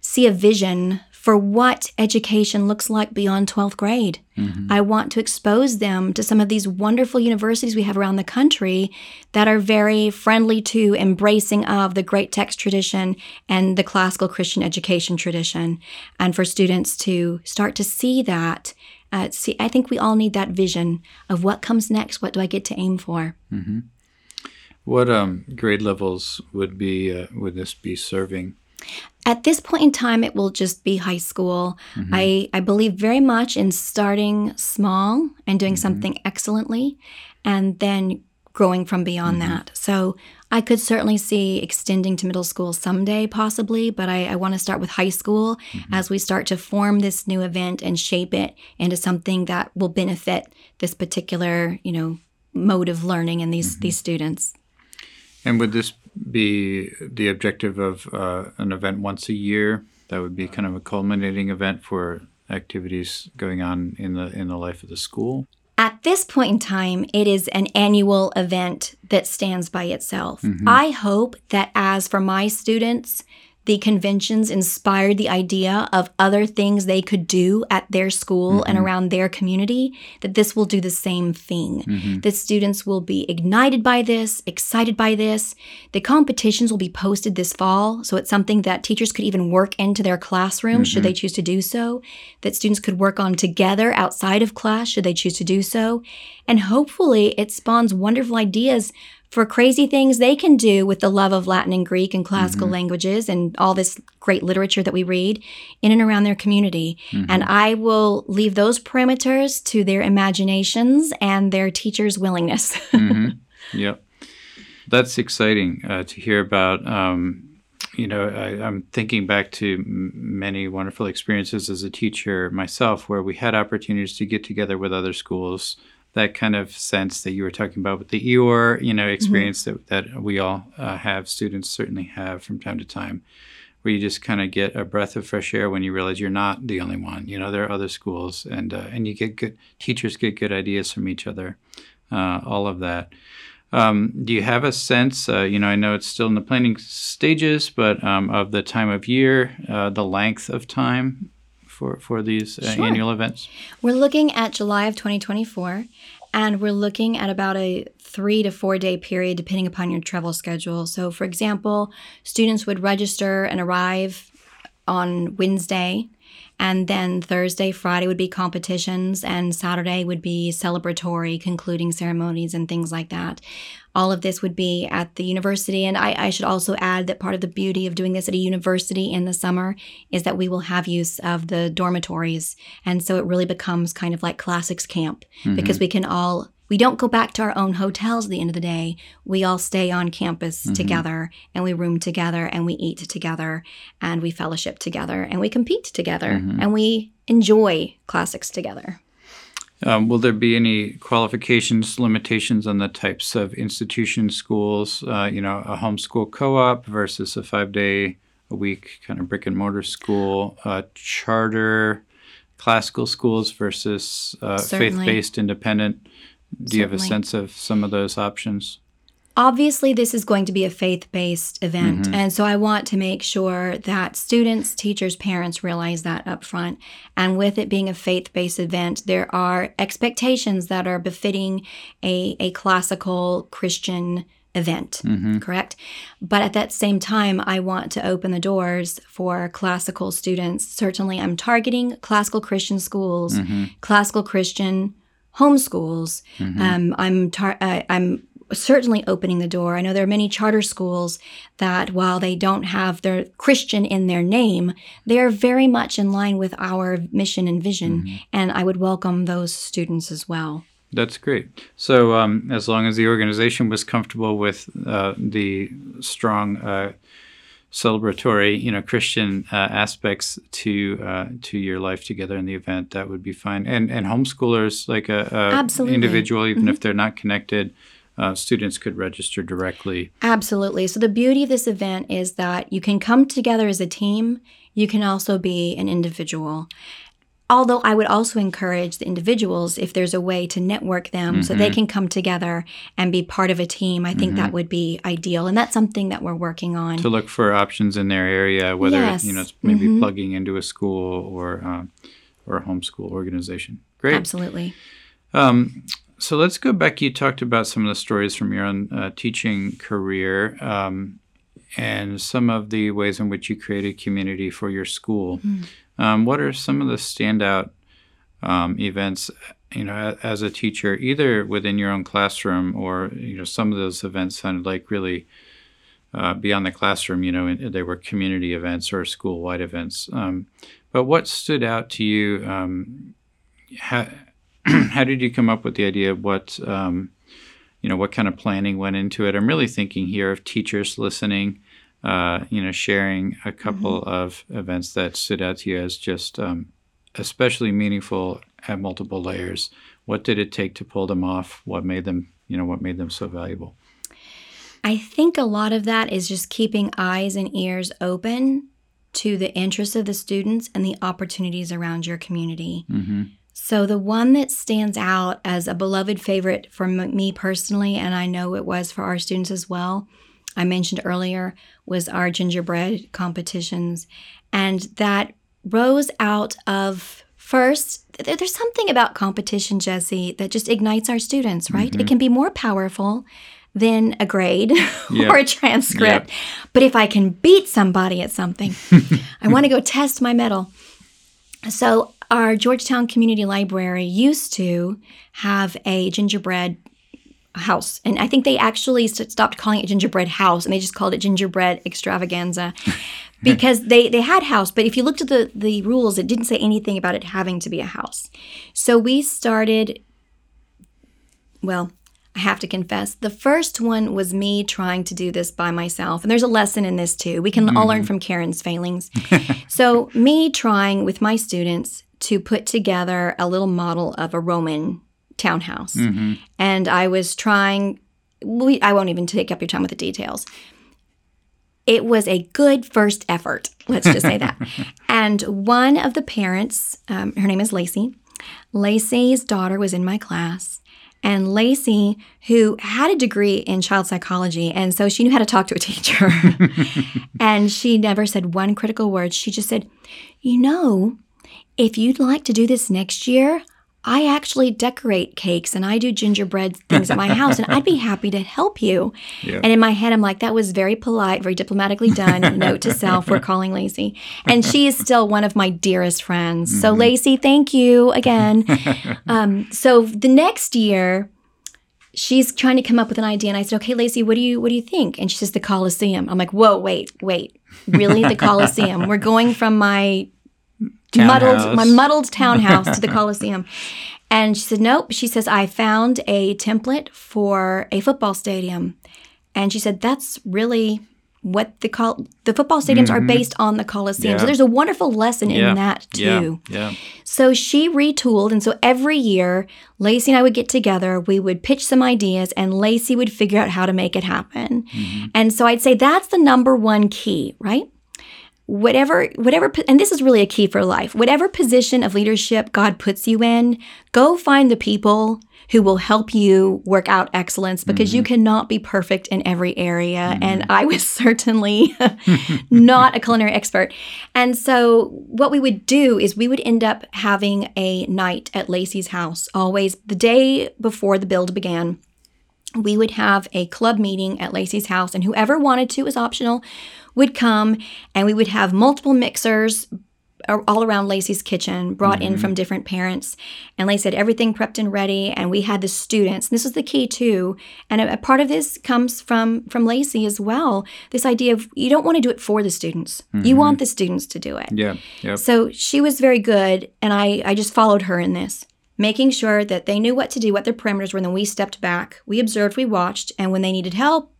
see a vision for what education looks like beyond 12th grade. Mm-hmm. I want to expose them to some of these wonderful universities we have around the country that are very friendly to embracing of the great text tradition and the classical Christian education tradition. And for students to start to see that. Uh, see, I think we all need that vision of what comes next. What do I get to aim for? Mm-hmm. What um, grade levels would be uh, would this be serving? At this point in time, it will just be high school. Mm-hmm. I, I believe very much in starting small and doing mm-hmm. something excellently and then growing from beyond mm-hmm. that. So I could certainly see extending to middle school someday, possibly, but I, I want to start with high school mm-hmm. as we start to form this new event and shape it into something that will benefit this particular, you know, mode of learning and these mm-hmm. these students. And would this be the objective of uh, an event once a year? That would be kind of a culminating event for activities going on in the in the life of the school. At this point in time, it is an annual event that stands by itself. Mm-hmm. I hope that as for my students, the conventions inspired the idea of other things they could do at their school mm-hmm. and around their community, that this will do the same thing. Mm-hmm. That students will be ignited by this, excited by this. The competitions will be posted this fall, so it's something that teachers could even work into their classroom mm-hmm. should they choose to do so, that students could work on together outside of class should they choose to do so. And hopefully, it spawns wonderful ideas for crazy things they can do with the love of Latin and Greek and classical mm-hmm. languages and all this great literature that we read in and around their community. Mm-hmm. And I will leave those parameters to their imaginations and their teachers' willingness. [laughs] mm-hmm. Yep. That's exciting uh, to hear about. Um, you know, I, am thinking back to many wonderful experiences as a teacher myself where we had opportunities to get together with other schools that kind of sense that you were talking about with the Eeyore, you know, mm-hmm. experience mm-hmm. that, that we all uh, have, students certainly have from time to time, where you just kind of get a breath of fresh air when you realize you're not the only one. You know, there are other schools, and uh, and you get good teachers get good ideas from each other, uh, all of that. Um, do you have a sense? Uh, you know, I know it's still in the planning stages, but um, of the time of year, uh, the length of time for, for these uh, sure. annual events? We're looking at July of 2024, and we're looking at about a three to four day period depending upon your travel schedule. So, for example, students would register and arrive on Wednesday and then Thursday, Friday would be competitions, and Saturday would be celebratory, concluding ceremonies and things like that. All of this would be at the university. And I, I, should also add that part of the beauty of doing this at a university in the summer is that we will have use of the dormitories. And so it really becomes kind of like classics camp mm-hmm. because we can all we don't go back to our own hotels at the end of the day. We all stay on campus mm-hmm. together and we room together and we eat together and we fellowship together and we compete together mm-hmm. and we enjoy classics together. Um, will there be any qualifications, limitations on the types of institution schools? Uh, you know, a homeschool co-op versus a five-day a week kind of brick and mortar school, uh, charter classical schools versus uh, faith-based independent do you have a sense of some of those options? Obviously, this is going to be a faith based event. Mm-hmm. And so I want to make sure that students, teachers, parents realize that up front. And with it being a faith based event, there are expectations that are befitting a, a classical Christian event, mm-hmm. correct? But at that same time, I want to open the doors for classical students. Certainly, I'm targeting classical Christian schools, mm-hmm. classical Christian homeschools. Um, I'm tar- uh, I'm certainly opening the door. I know there are many charter schools that, while they don't have their Christian in their name, they are very much in line with our mission and vision. And I would welcome those students as well. That's great. So, um, as long as the organization was comfortable with uh, the strong uh, celebratory, you know, Christian uh, aspects to uh, to your life together in the event, that would be fine. And and homeschoolers, like a, a Absolutely. individual, even if they're not connected, uh, students could register directly. Absolutely. So, the beauty of this event is that you can come together as a team, you can also be an individual. Although I would also encourage the individuals, if there's a way to network them so they can come together and be part of a team, I think that would be ideal. And that's something that we're working on. to look for options in their area, whether Yes. you know it's maybe plugging into a school or uh, or a homeschool organization. Great. Absolutely. Um, so let's go back. You talked about some of the stories from your own uh, teaching career um, and some of the ways in which you created community for your school. Um, what are some of the standout um, events, you know, as a teacher, either within your own classroom or, you know, some of those events sounded like really uh, beyond the classroom, you know, they were community events or school wide events. Um, but what stood out to you? Um, [clears throat] how, did you come up with the idea of what um, you know what kind of planning went into it? I'm really thinking here of teachers listening uh, you know sharing a couple of events that stood out to you as just um, especially meaningful at multiple layers. What did it take to pull them off? What made them you know what made them so valuable? I think a lot of that is just keeping eyes and ears open to the interests of the students and the opportunities around your community. mm-hmm. So, the one that stands out as a beloved favorite for me personally, and I know it was for our students as well, I mentioned earlier, was our gingerbread competitions. And that rose out of first, there's something about competition, Jesse, that just ignites our students, right? It mm-hmm. can be more powerful than a grade [laughs] Yep. or a transcript. But if I can beat somebody at something, [laughs] I want to go test my mettle. So, our Georgetown Community Library used to have a gingerbread house. And I think they actually stopped calling it gingerbread house and they just called it gingerbread extravaganza [laughs] because they, they had house. But if you looked at the, the rules, it didn't say anything about it having to be a house. So we started, well, I have to confess, the first one was me trying to do this by myself. And there's a lesson in this too. We can all learn mm-hmm. from Karen's failings. [laughs] so, me trying with my students to put together a little model of a Roman townhouse. And I was trying, we, I won't even take up your time with the details. It was a good first effort, let's just say that. [laughs] And one of the parents, um, her name is Lacey, Lacey's daughter was in my class. And Lacey, who had a degree in child psychology, and so she knew how to talk to a teacher. [laughs] and she never said one critical word. She just said, You know, if you'd like to do this next year, I actually decorate cakes and I do gingerbread things at my house, and I'd be [laughs] happy to help you. Yeah. And in my head, I'm like, that was very polite, very diplomatically done. [laughs] Note to self, we're calling Lacey. And she is still one of my dearest friends. So, Lacey, thank you again. [laughs] um, so, the next year, she's trying to come up with an idea and I said, "Okay, Lacey, what do you what do you think?" And she says the Coliseum. I'm like, "Whoa, wait, wait. Really the Coliseum? We're going from my muddled my muddled [laughs] townhouse to the Coliseum." And she said, "Nope." She says, "I found a template for a football stadium." And she said, "That's really what the col- the football stadiums are mm-hmm. based on the Coliseum." Yeah. So there's a wonderful lesson Yeah. in that too. yeah yeah So she retooled. And so every year, Lacey and I would get together, we would pitch some ideas, and Lacey would figure out how to make it happen. Mm-hmm. And so I'd say that's the number one key, right? Whatever, whatever, and this is really a key for life. Whatever position of leadership God puts you in, go find the people who will help you work out excellence because you mm-hmm. cannot be perfect in every area. Mm-hmm. And I was [laughs] certainly [laughs] not a culinary expert. And so, what we would do is we would end up having a night at Lacey's house, always the day before the build began. We would have a club meeting at Lacey's house, and whoever wanted to, was optional, would come, and we would have multiple mixers all around Lacey's kitchen, brought in mm-hmm. from different parents. And Lacey had everything prepped and ready. And we had the students. And this was the key too. And a, a part of this comes from from Lacey as well. This idea of you don't want to do it for the students. You mm-hmm. want the students to do it. Yeah. Yep. So she was very good, and I, I just followed her in this, making sure that they knew what to do, what their parameters were. And then we stepped back, we observed, we watched, and when they needed help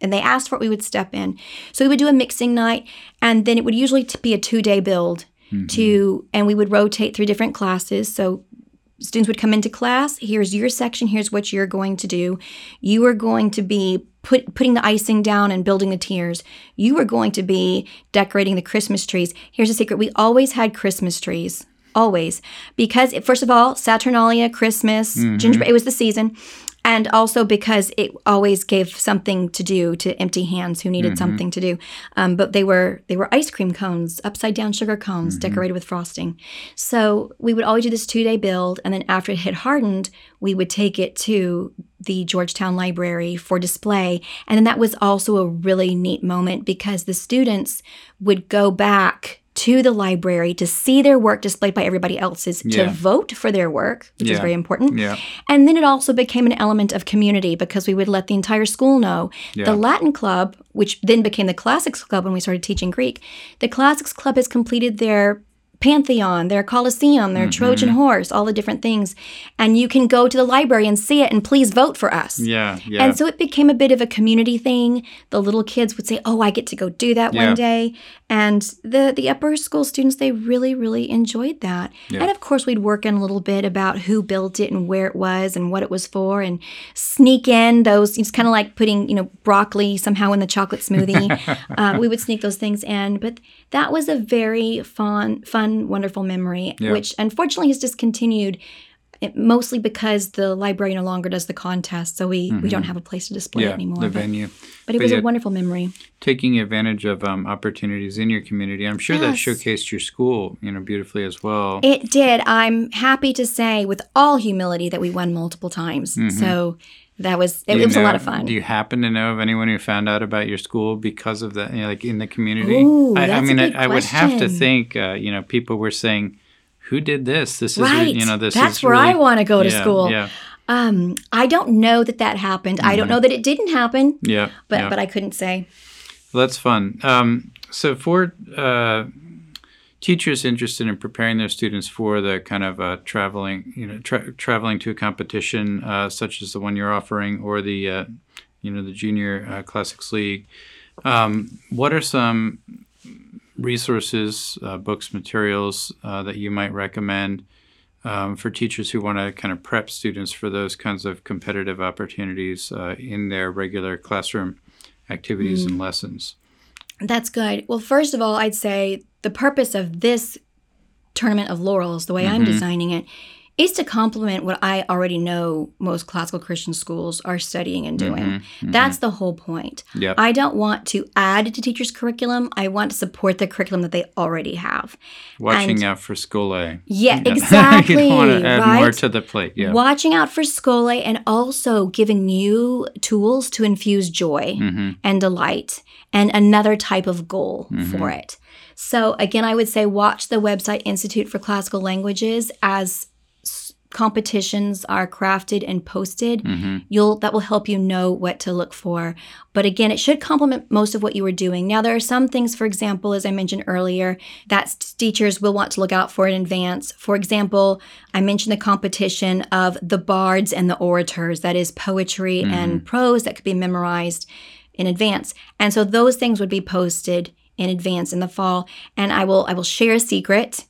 and they asked for it, we would step in. So we would do a mixing night, and then it would usually t- be a two day build. Mm-hmm. To and we would rotate through different classes. So students would come into class. Here's your section. Here's what you're going to do. You are going to be put, putting the icing down and building the tiers. You are going to be decorating the Christmas trees. Here's a secret: we always had Christmas trees. Always, because first of all, Saturnalia, Christmas, mm-hmm. gingerbread, it was the season, and also because it always gave something to do to empty hands who needed something to do. Um, but they were they were ice cream cones, upside down sugar cones, decorated with frosting. So we would always do this two day build, and then after it had hardened, we would take it to the Georgetown Library for display. And then that was also a really neat moment because the students would go back to the library to see their work displayed by everybody else's, Yeah. to vote for their work, which is very important. Yeah. And then it also became an element of community because we would let the entire school know. Yeah. The Latin Club, which then became the Classics Club when we started teaching Greek, the Classics Club has completed their Pantheon, their Colosseum, their Trojan Mm-hmm. horse, all the different things. And you can go to the library and see it and please vote for us. Yeah. Yeah. And so it became a bit of a community thing. The little kids would say, "Oh, I get to go do that Yeah. one day," and the the upper school students they really really enjoyed that. Yeah. And of course, we'd work in a little bit about who built it and where it was and what it was for, and sneak in those. It's kind of like putting you know broccoli somehow in the chocolate smoothie. [laughs] uh, we would sneak those things in, but that was a very fun, fun, wonderful memory, Yeah. which unfortunately has discontinued. Mostly because the library no longer does the contest, so we, we don't have a place to display Mm-hmm. yeah. it anymore. the but, venue. but it but was yeah. a wonderful memory. taking advantage of um, opportunities in your community. I'm sure that showcased your school, you know, beautifully as well. It did. I'm happy to say, with all humility, that we won multiple times. So that was it, it was a lot of fun. Do you happen to know of anyone who found out about your school because of that, you know, like in the community? Ooh, I, I mean, I, I would have to think, uh, you know, people were saying, "Who did this? This is, right. you know, this That's is where I want to go to Yeah, school. Yeah, Um, I don't know that that happened. I don't know that it didn't happen, yeah, but yeah. but I couldn't say. Well, that's fun. Um, so for uh, teachers interested in preparing their students for the kind of uh, traveling, you know, tra- traveling to a competition uh, such as the one you're offering, or the, uh, you know, the Junior uh, Classics League, um, what are some resources, uh, books, materials uh, that you might recommend? Um, for teachers who want to kind of prep students for those kinds of competitive opportunities uh, in their regular classroom activities and lessons. That's good. Well, first of all, I'd say the purpose of this tournament of laurels, the way I'm mm-hmm. designing it, is to complement what I already know most classical Christian schools are studying and doing. That's the whole point. Yep. I don't want to add to teachers' curriculum. I want to support the curriculum that they already have. Watching and- out for School A. Yeah, [laughs] you exactly. [laughs] don't want to add right? more to the plate. Yeah. Watching out for Scholé and also giving you tools to infuse joy Mm-hmm. and delight and another type of goal Mm-hmm. for it. So, again, I would say watch the website Institute for Classical Languages as competitions are crafted and posted Mm-hmm. you'll that will help you know what to look for. But again it should complement most of what you were doing. Now there are some things for example as i mentioned earlier that teachers will want to look out for in advance. For example i mentioned the competition of the bards and the orators that is poetry and prose that could be memorized in advance. And so those things would be posted in advance in the fall. And i will i will share a secret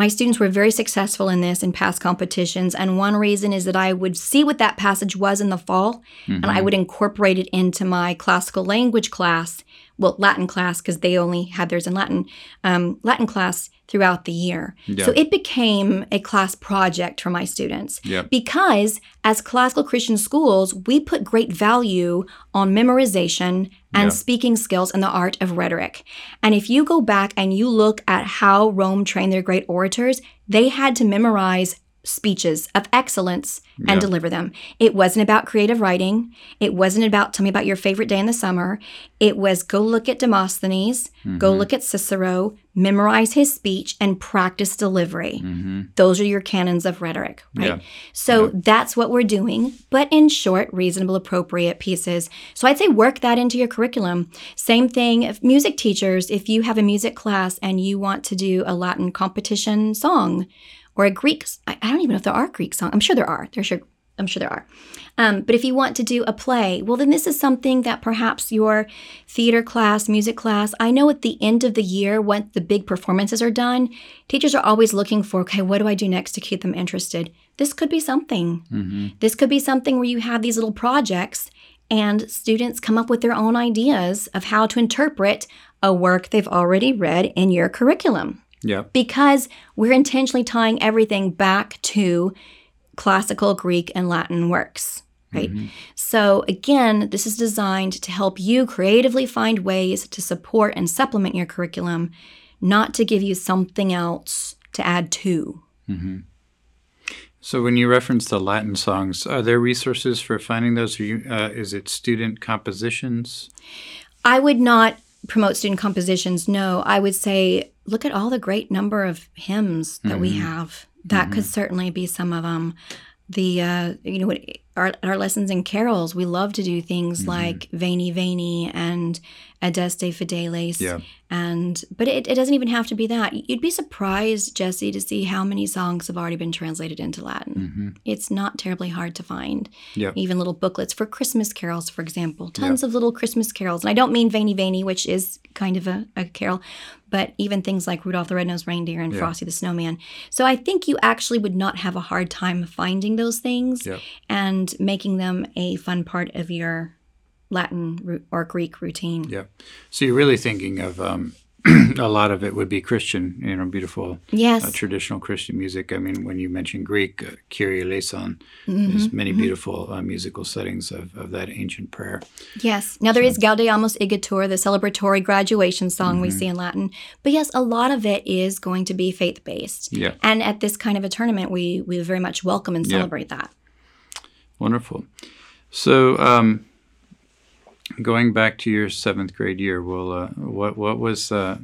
my students were very successful in this in past competitions, and one reason is that I would see what that passage was in the fall, and I would incorporate it into my classical language class, well, Latin class, because they only had theirs in Latin, um, Latin class throughout the year. Yeah. So it became a class project for my students. Yep. Because as classical Christian schools, we put great value on memorization and Yeah. speaking skills and the art of rhetoric. And if you go back and you look at how Rome trained their great orators, they had to memorize speeches of excellence and Yeah. deliver them. It wasn't about creative writing. It wasn't about tell me about your favorite day in the summer. It was go look at Demosthenes, go mm-hmm. look at Cicero, memorize his speech, and practice delivery. Mm-hmm. Those are your canons of rhetoric, right? Yeah. So that's what we're doing, but in short, reasonable, appropriate pieces. So I'd say work that into your curriculum. Same thing, if music teachers, if you have a music class and you want to do a Latin competition song or a Greek, I I don't even know if there are Greek songs. I'm sure there are. There's sure. I'm sure there are. Um, but if you want to do a play, well, then this is something that perhaps your theater class, music class, I know at the end of the year, when the big performances are done, teachers are always looking for, okay, what do I do next to keep them interested? This could be something. This could be something where you have these little projects and students come up with their own ideas of how to interpret a work they've already read in your curriculum Yeah. because we're intentionally tying everything back to classical Greek and Latin works, right? So, again, this is designed to help you creatively find ways to support and supplement your curriculum, not to give you something else to add to. So when you reference the Latin songs, are there resources for finding those? Are you, uh, is it student compositions? I would not promote student compositions. No, I would say look at all the great number of hymns that we have. That could certainly be some of them. The uh, you know what our, our lessons in carols, we love to do things mm-hmm. like Veni Veni and Adeste Fideles. Yeah. And but it, it doesn't even have to be that. You'd be surprised, Jesse, to see how many songs have already been translated into Latin. Mm-hmm. It's not terribly hard to find. Yeah. Even little booklets for Christmas carols, for example. Tons of little Christmas carols. And I don't mean Veni Veni, which is kind of a, a carol, but even things like Rudolph the Red-Nosed Reindeer and Frosty the Snowman. So I think you actually would not have a hard time finding those things Yeah. and making them a fun part of your Latin or Greek routine. Yeah. So you're really thinking of um, [clears throat] a lot of it would be Christian, you know, beautiful Yes. uh, traditional Christian music. I mean, when you mention Greek, uh, Kyrie eleison, Mm-hmm, there's many beautiful uh, musical settings of, of that ancient prayer. Yes. Now there is Gaudeamus Igitur, the celebratory graduation song Mm-hmm. we see in Latin. But yes, a lot of it is going to be faith based. Yeah. And at this kind of a tournament, we we very much welcome and Yeah. celebrate that. Wonderful. So, um, going back to your seventh grade year, well, uh, what what was uh,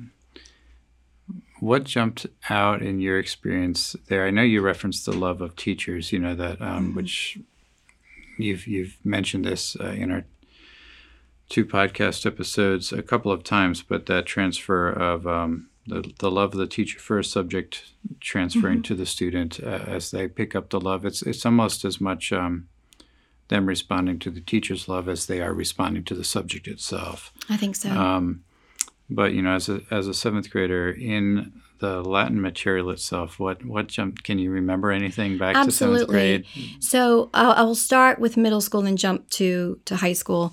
what jumped out in your experience there? I know you referenced the love of teachers. You know that um, which you've you've mentioned this uh, in our two podcast episodes a couple of times, but that transfer of um, the, the love of the teacher for a subject transferring to the student uh, as they pick up the love. It's it's almost as much um, them responding to the teacher's love as they are responding to the subject itself. I think so. Um, but you know, as a as a seventh grader in the Latin material itself, what what jumped? Can you remember anything back to seventh Absolutely. grade? So I'll, I will start with middle school and jump to to high school.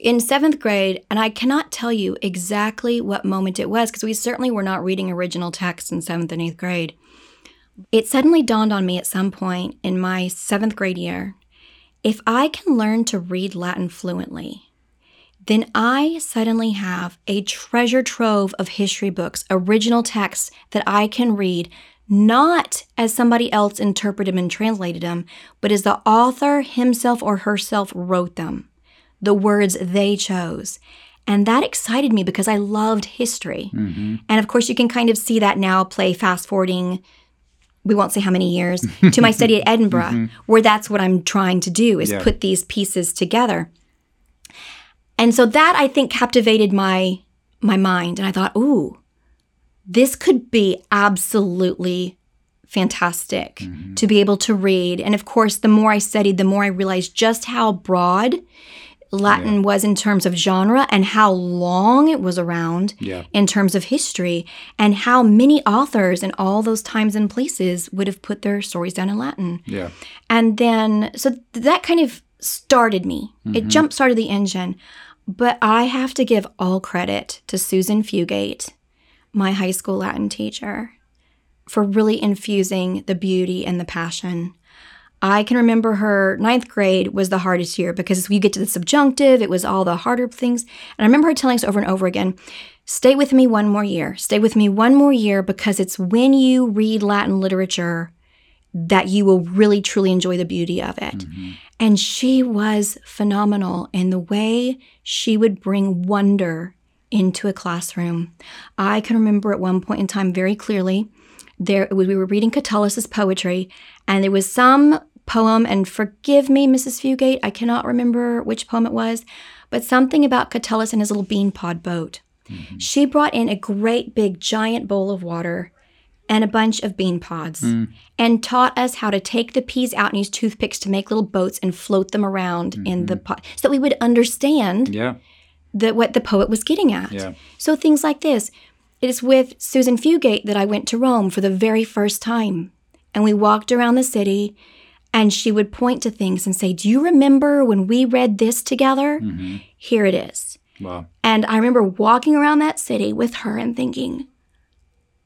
In seventh grade, and I cannot tell you exactly what moment it was because we certainly were not reading original text in seventh and eighth grade. It suddenly dawned on me at some point in my seventh grade year if I can learn to read Latin fluently, then I suddenly have a treasure trove of history books, original texts that I can read, not as somebody else interpreted them and translated them, but as the author himself or herself wrote them, the words they chose. And that excited me because I loved history. Mm-hmm. And of course, you can kind of see that now play fast forwarding we won't say how many years [laughs] to my study at Edinburgh, mm-hmm. where that's what I'm trying to do is Yeah. put these pieces together. And so that I think captivated my my mind and I thought, "Ooh, this could be absolutely fantastic mm-hmm. to be able to read." And of course, the more I studied, the more I realized just how broad Latin was in terms of genre and how long it was around Yeah. in terms of history and how many authors in all those times and places would have put their stories down in Latin. Yeah. And then, so that kind of started me. It mm-hmm. jump started the engine. But I have to give all credit to Susan Fugate, my high school Latin teacher, for really infusing the beauty and the passion. I can remember her ninth grade was the hardest year because we get to the subjunctive, it was all the harder things. And I remember her telling us over and over again, stay with me one more year, stay with me one more year because it's when you read Latin literature that you will really truly enjoy the beauty of it. Mm-hmm. And she was phenomenal in the way she would bring wonder into a classroom. I can remember at one point in time very clearly there we were reading Catullus's poetry and there was some poem and forgive me Mrs. Fugate, I cannot remember which poem it was, but something about Catullus and his little bean pod boat. Mm-hmm. She brought in a great big giant bowl of water and a bunch of bean pods Mm. and taught us how to take the peas out and use toothpicks to make little boats and float them around in the pot so that we would understand Yeah. the, what the poet was getting at. Yeah. So things like this. It is with Susan Fugate that I went to Rome for the very first time. And we walked around the city and she would point to things and say, Do you remember when we read this together? Mm-hmm. Here it is. Wow. And I remember walking around that city with her and thinking,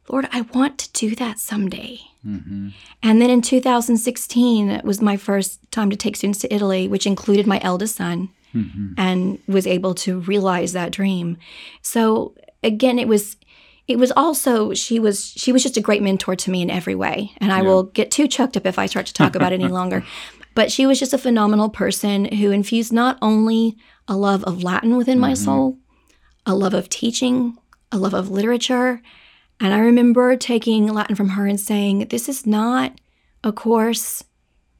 Lord, I want to do that someday. Mm-hmm. And then in 2016, it was my first time to take students to Italy, which included my eldest son, Mm-hmm. and was able to realize that dream. So again, it was. It was also she was she was just a great mentor to me in every way, and I Yeah. will get too choked up if I start to talk about it any [laughs] longer. But she was just a phenomenal person who infused not only a love of Latin within my Mhm. soul, a love of teaching, a love of literature, and I remember taking Latin from her and saying, This is not a course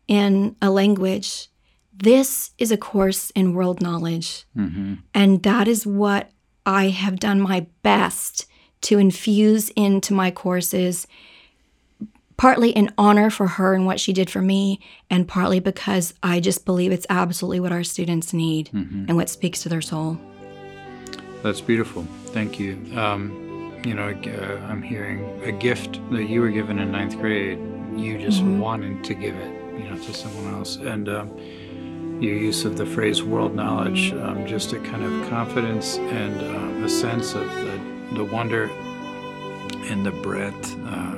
in a language. This is a course in world knowledge. Mm-hmm. And that is what I have done my best to infuse into my courses, partly in honor for her and what she did for me, and partly because I just believe it's absolutely what our students need Mm-hmm. and what speaks to their soul. That's beautiful. Thank you. Um, you know, uh, I'm hearing a gift that you were given in ninth grade. You just Mhm. wanted to give it, you know, to someone else, and um, your use of the phrase "world knowledge," um, just a kind of confidence and um, a sense of the, the wonder and the breadth, uh,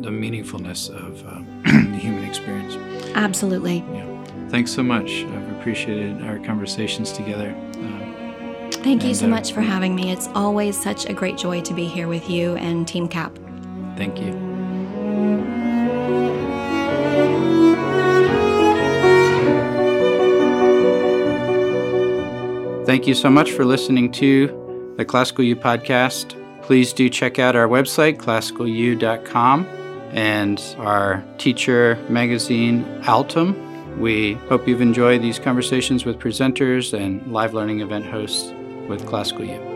the meaningfulness of um, [clears throat] the human experience. Absolutely. Thanks so much. I've appreciated our conversations together. Um, Thank you so uh, much for having me. It's always such a great joy to be here with you and Team CAP. thank you. Thank you so much for listening to the Classical U podcast. Please do check out our website, classicalu.com, and our teacher magazine, Altum. We hope you've enjoyed these conversations with presenters and live learning event hosts with Classical U.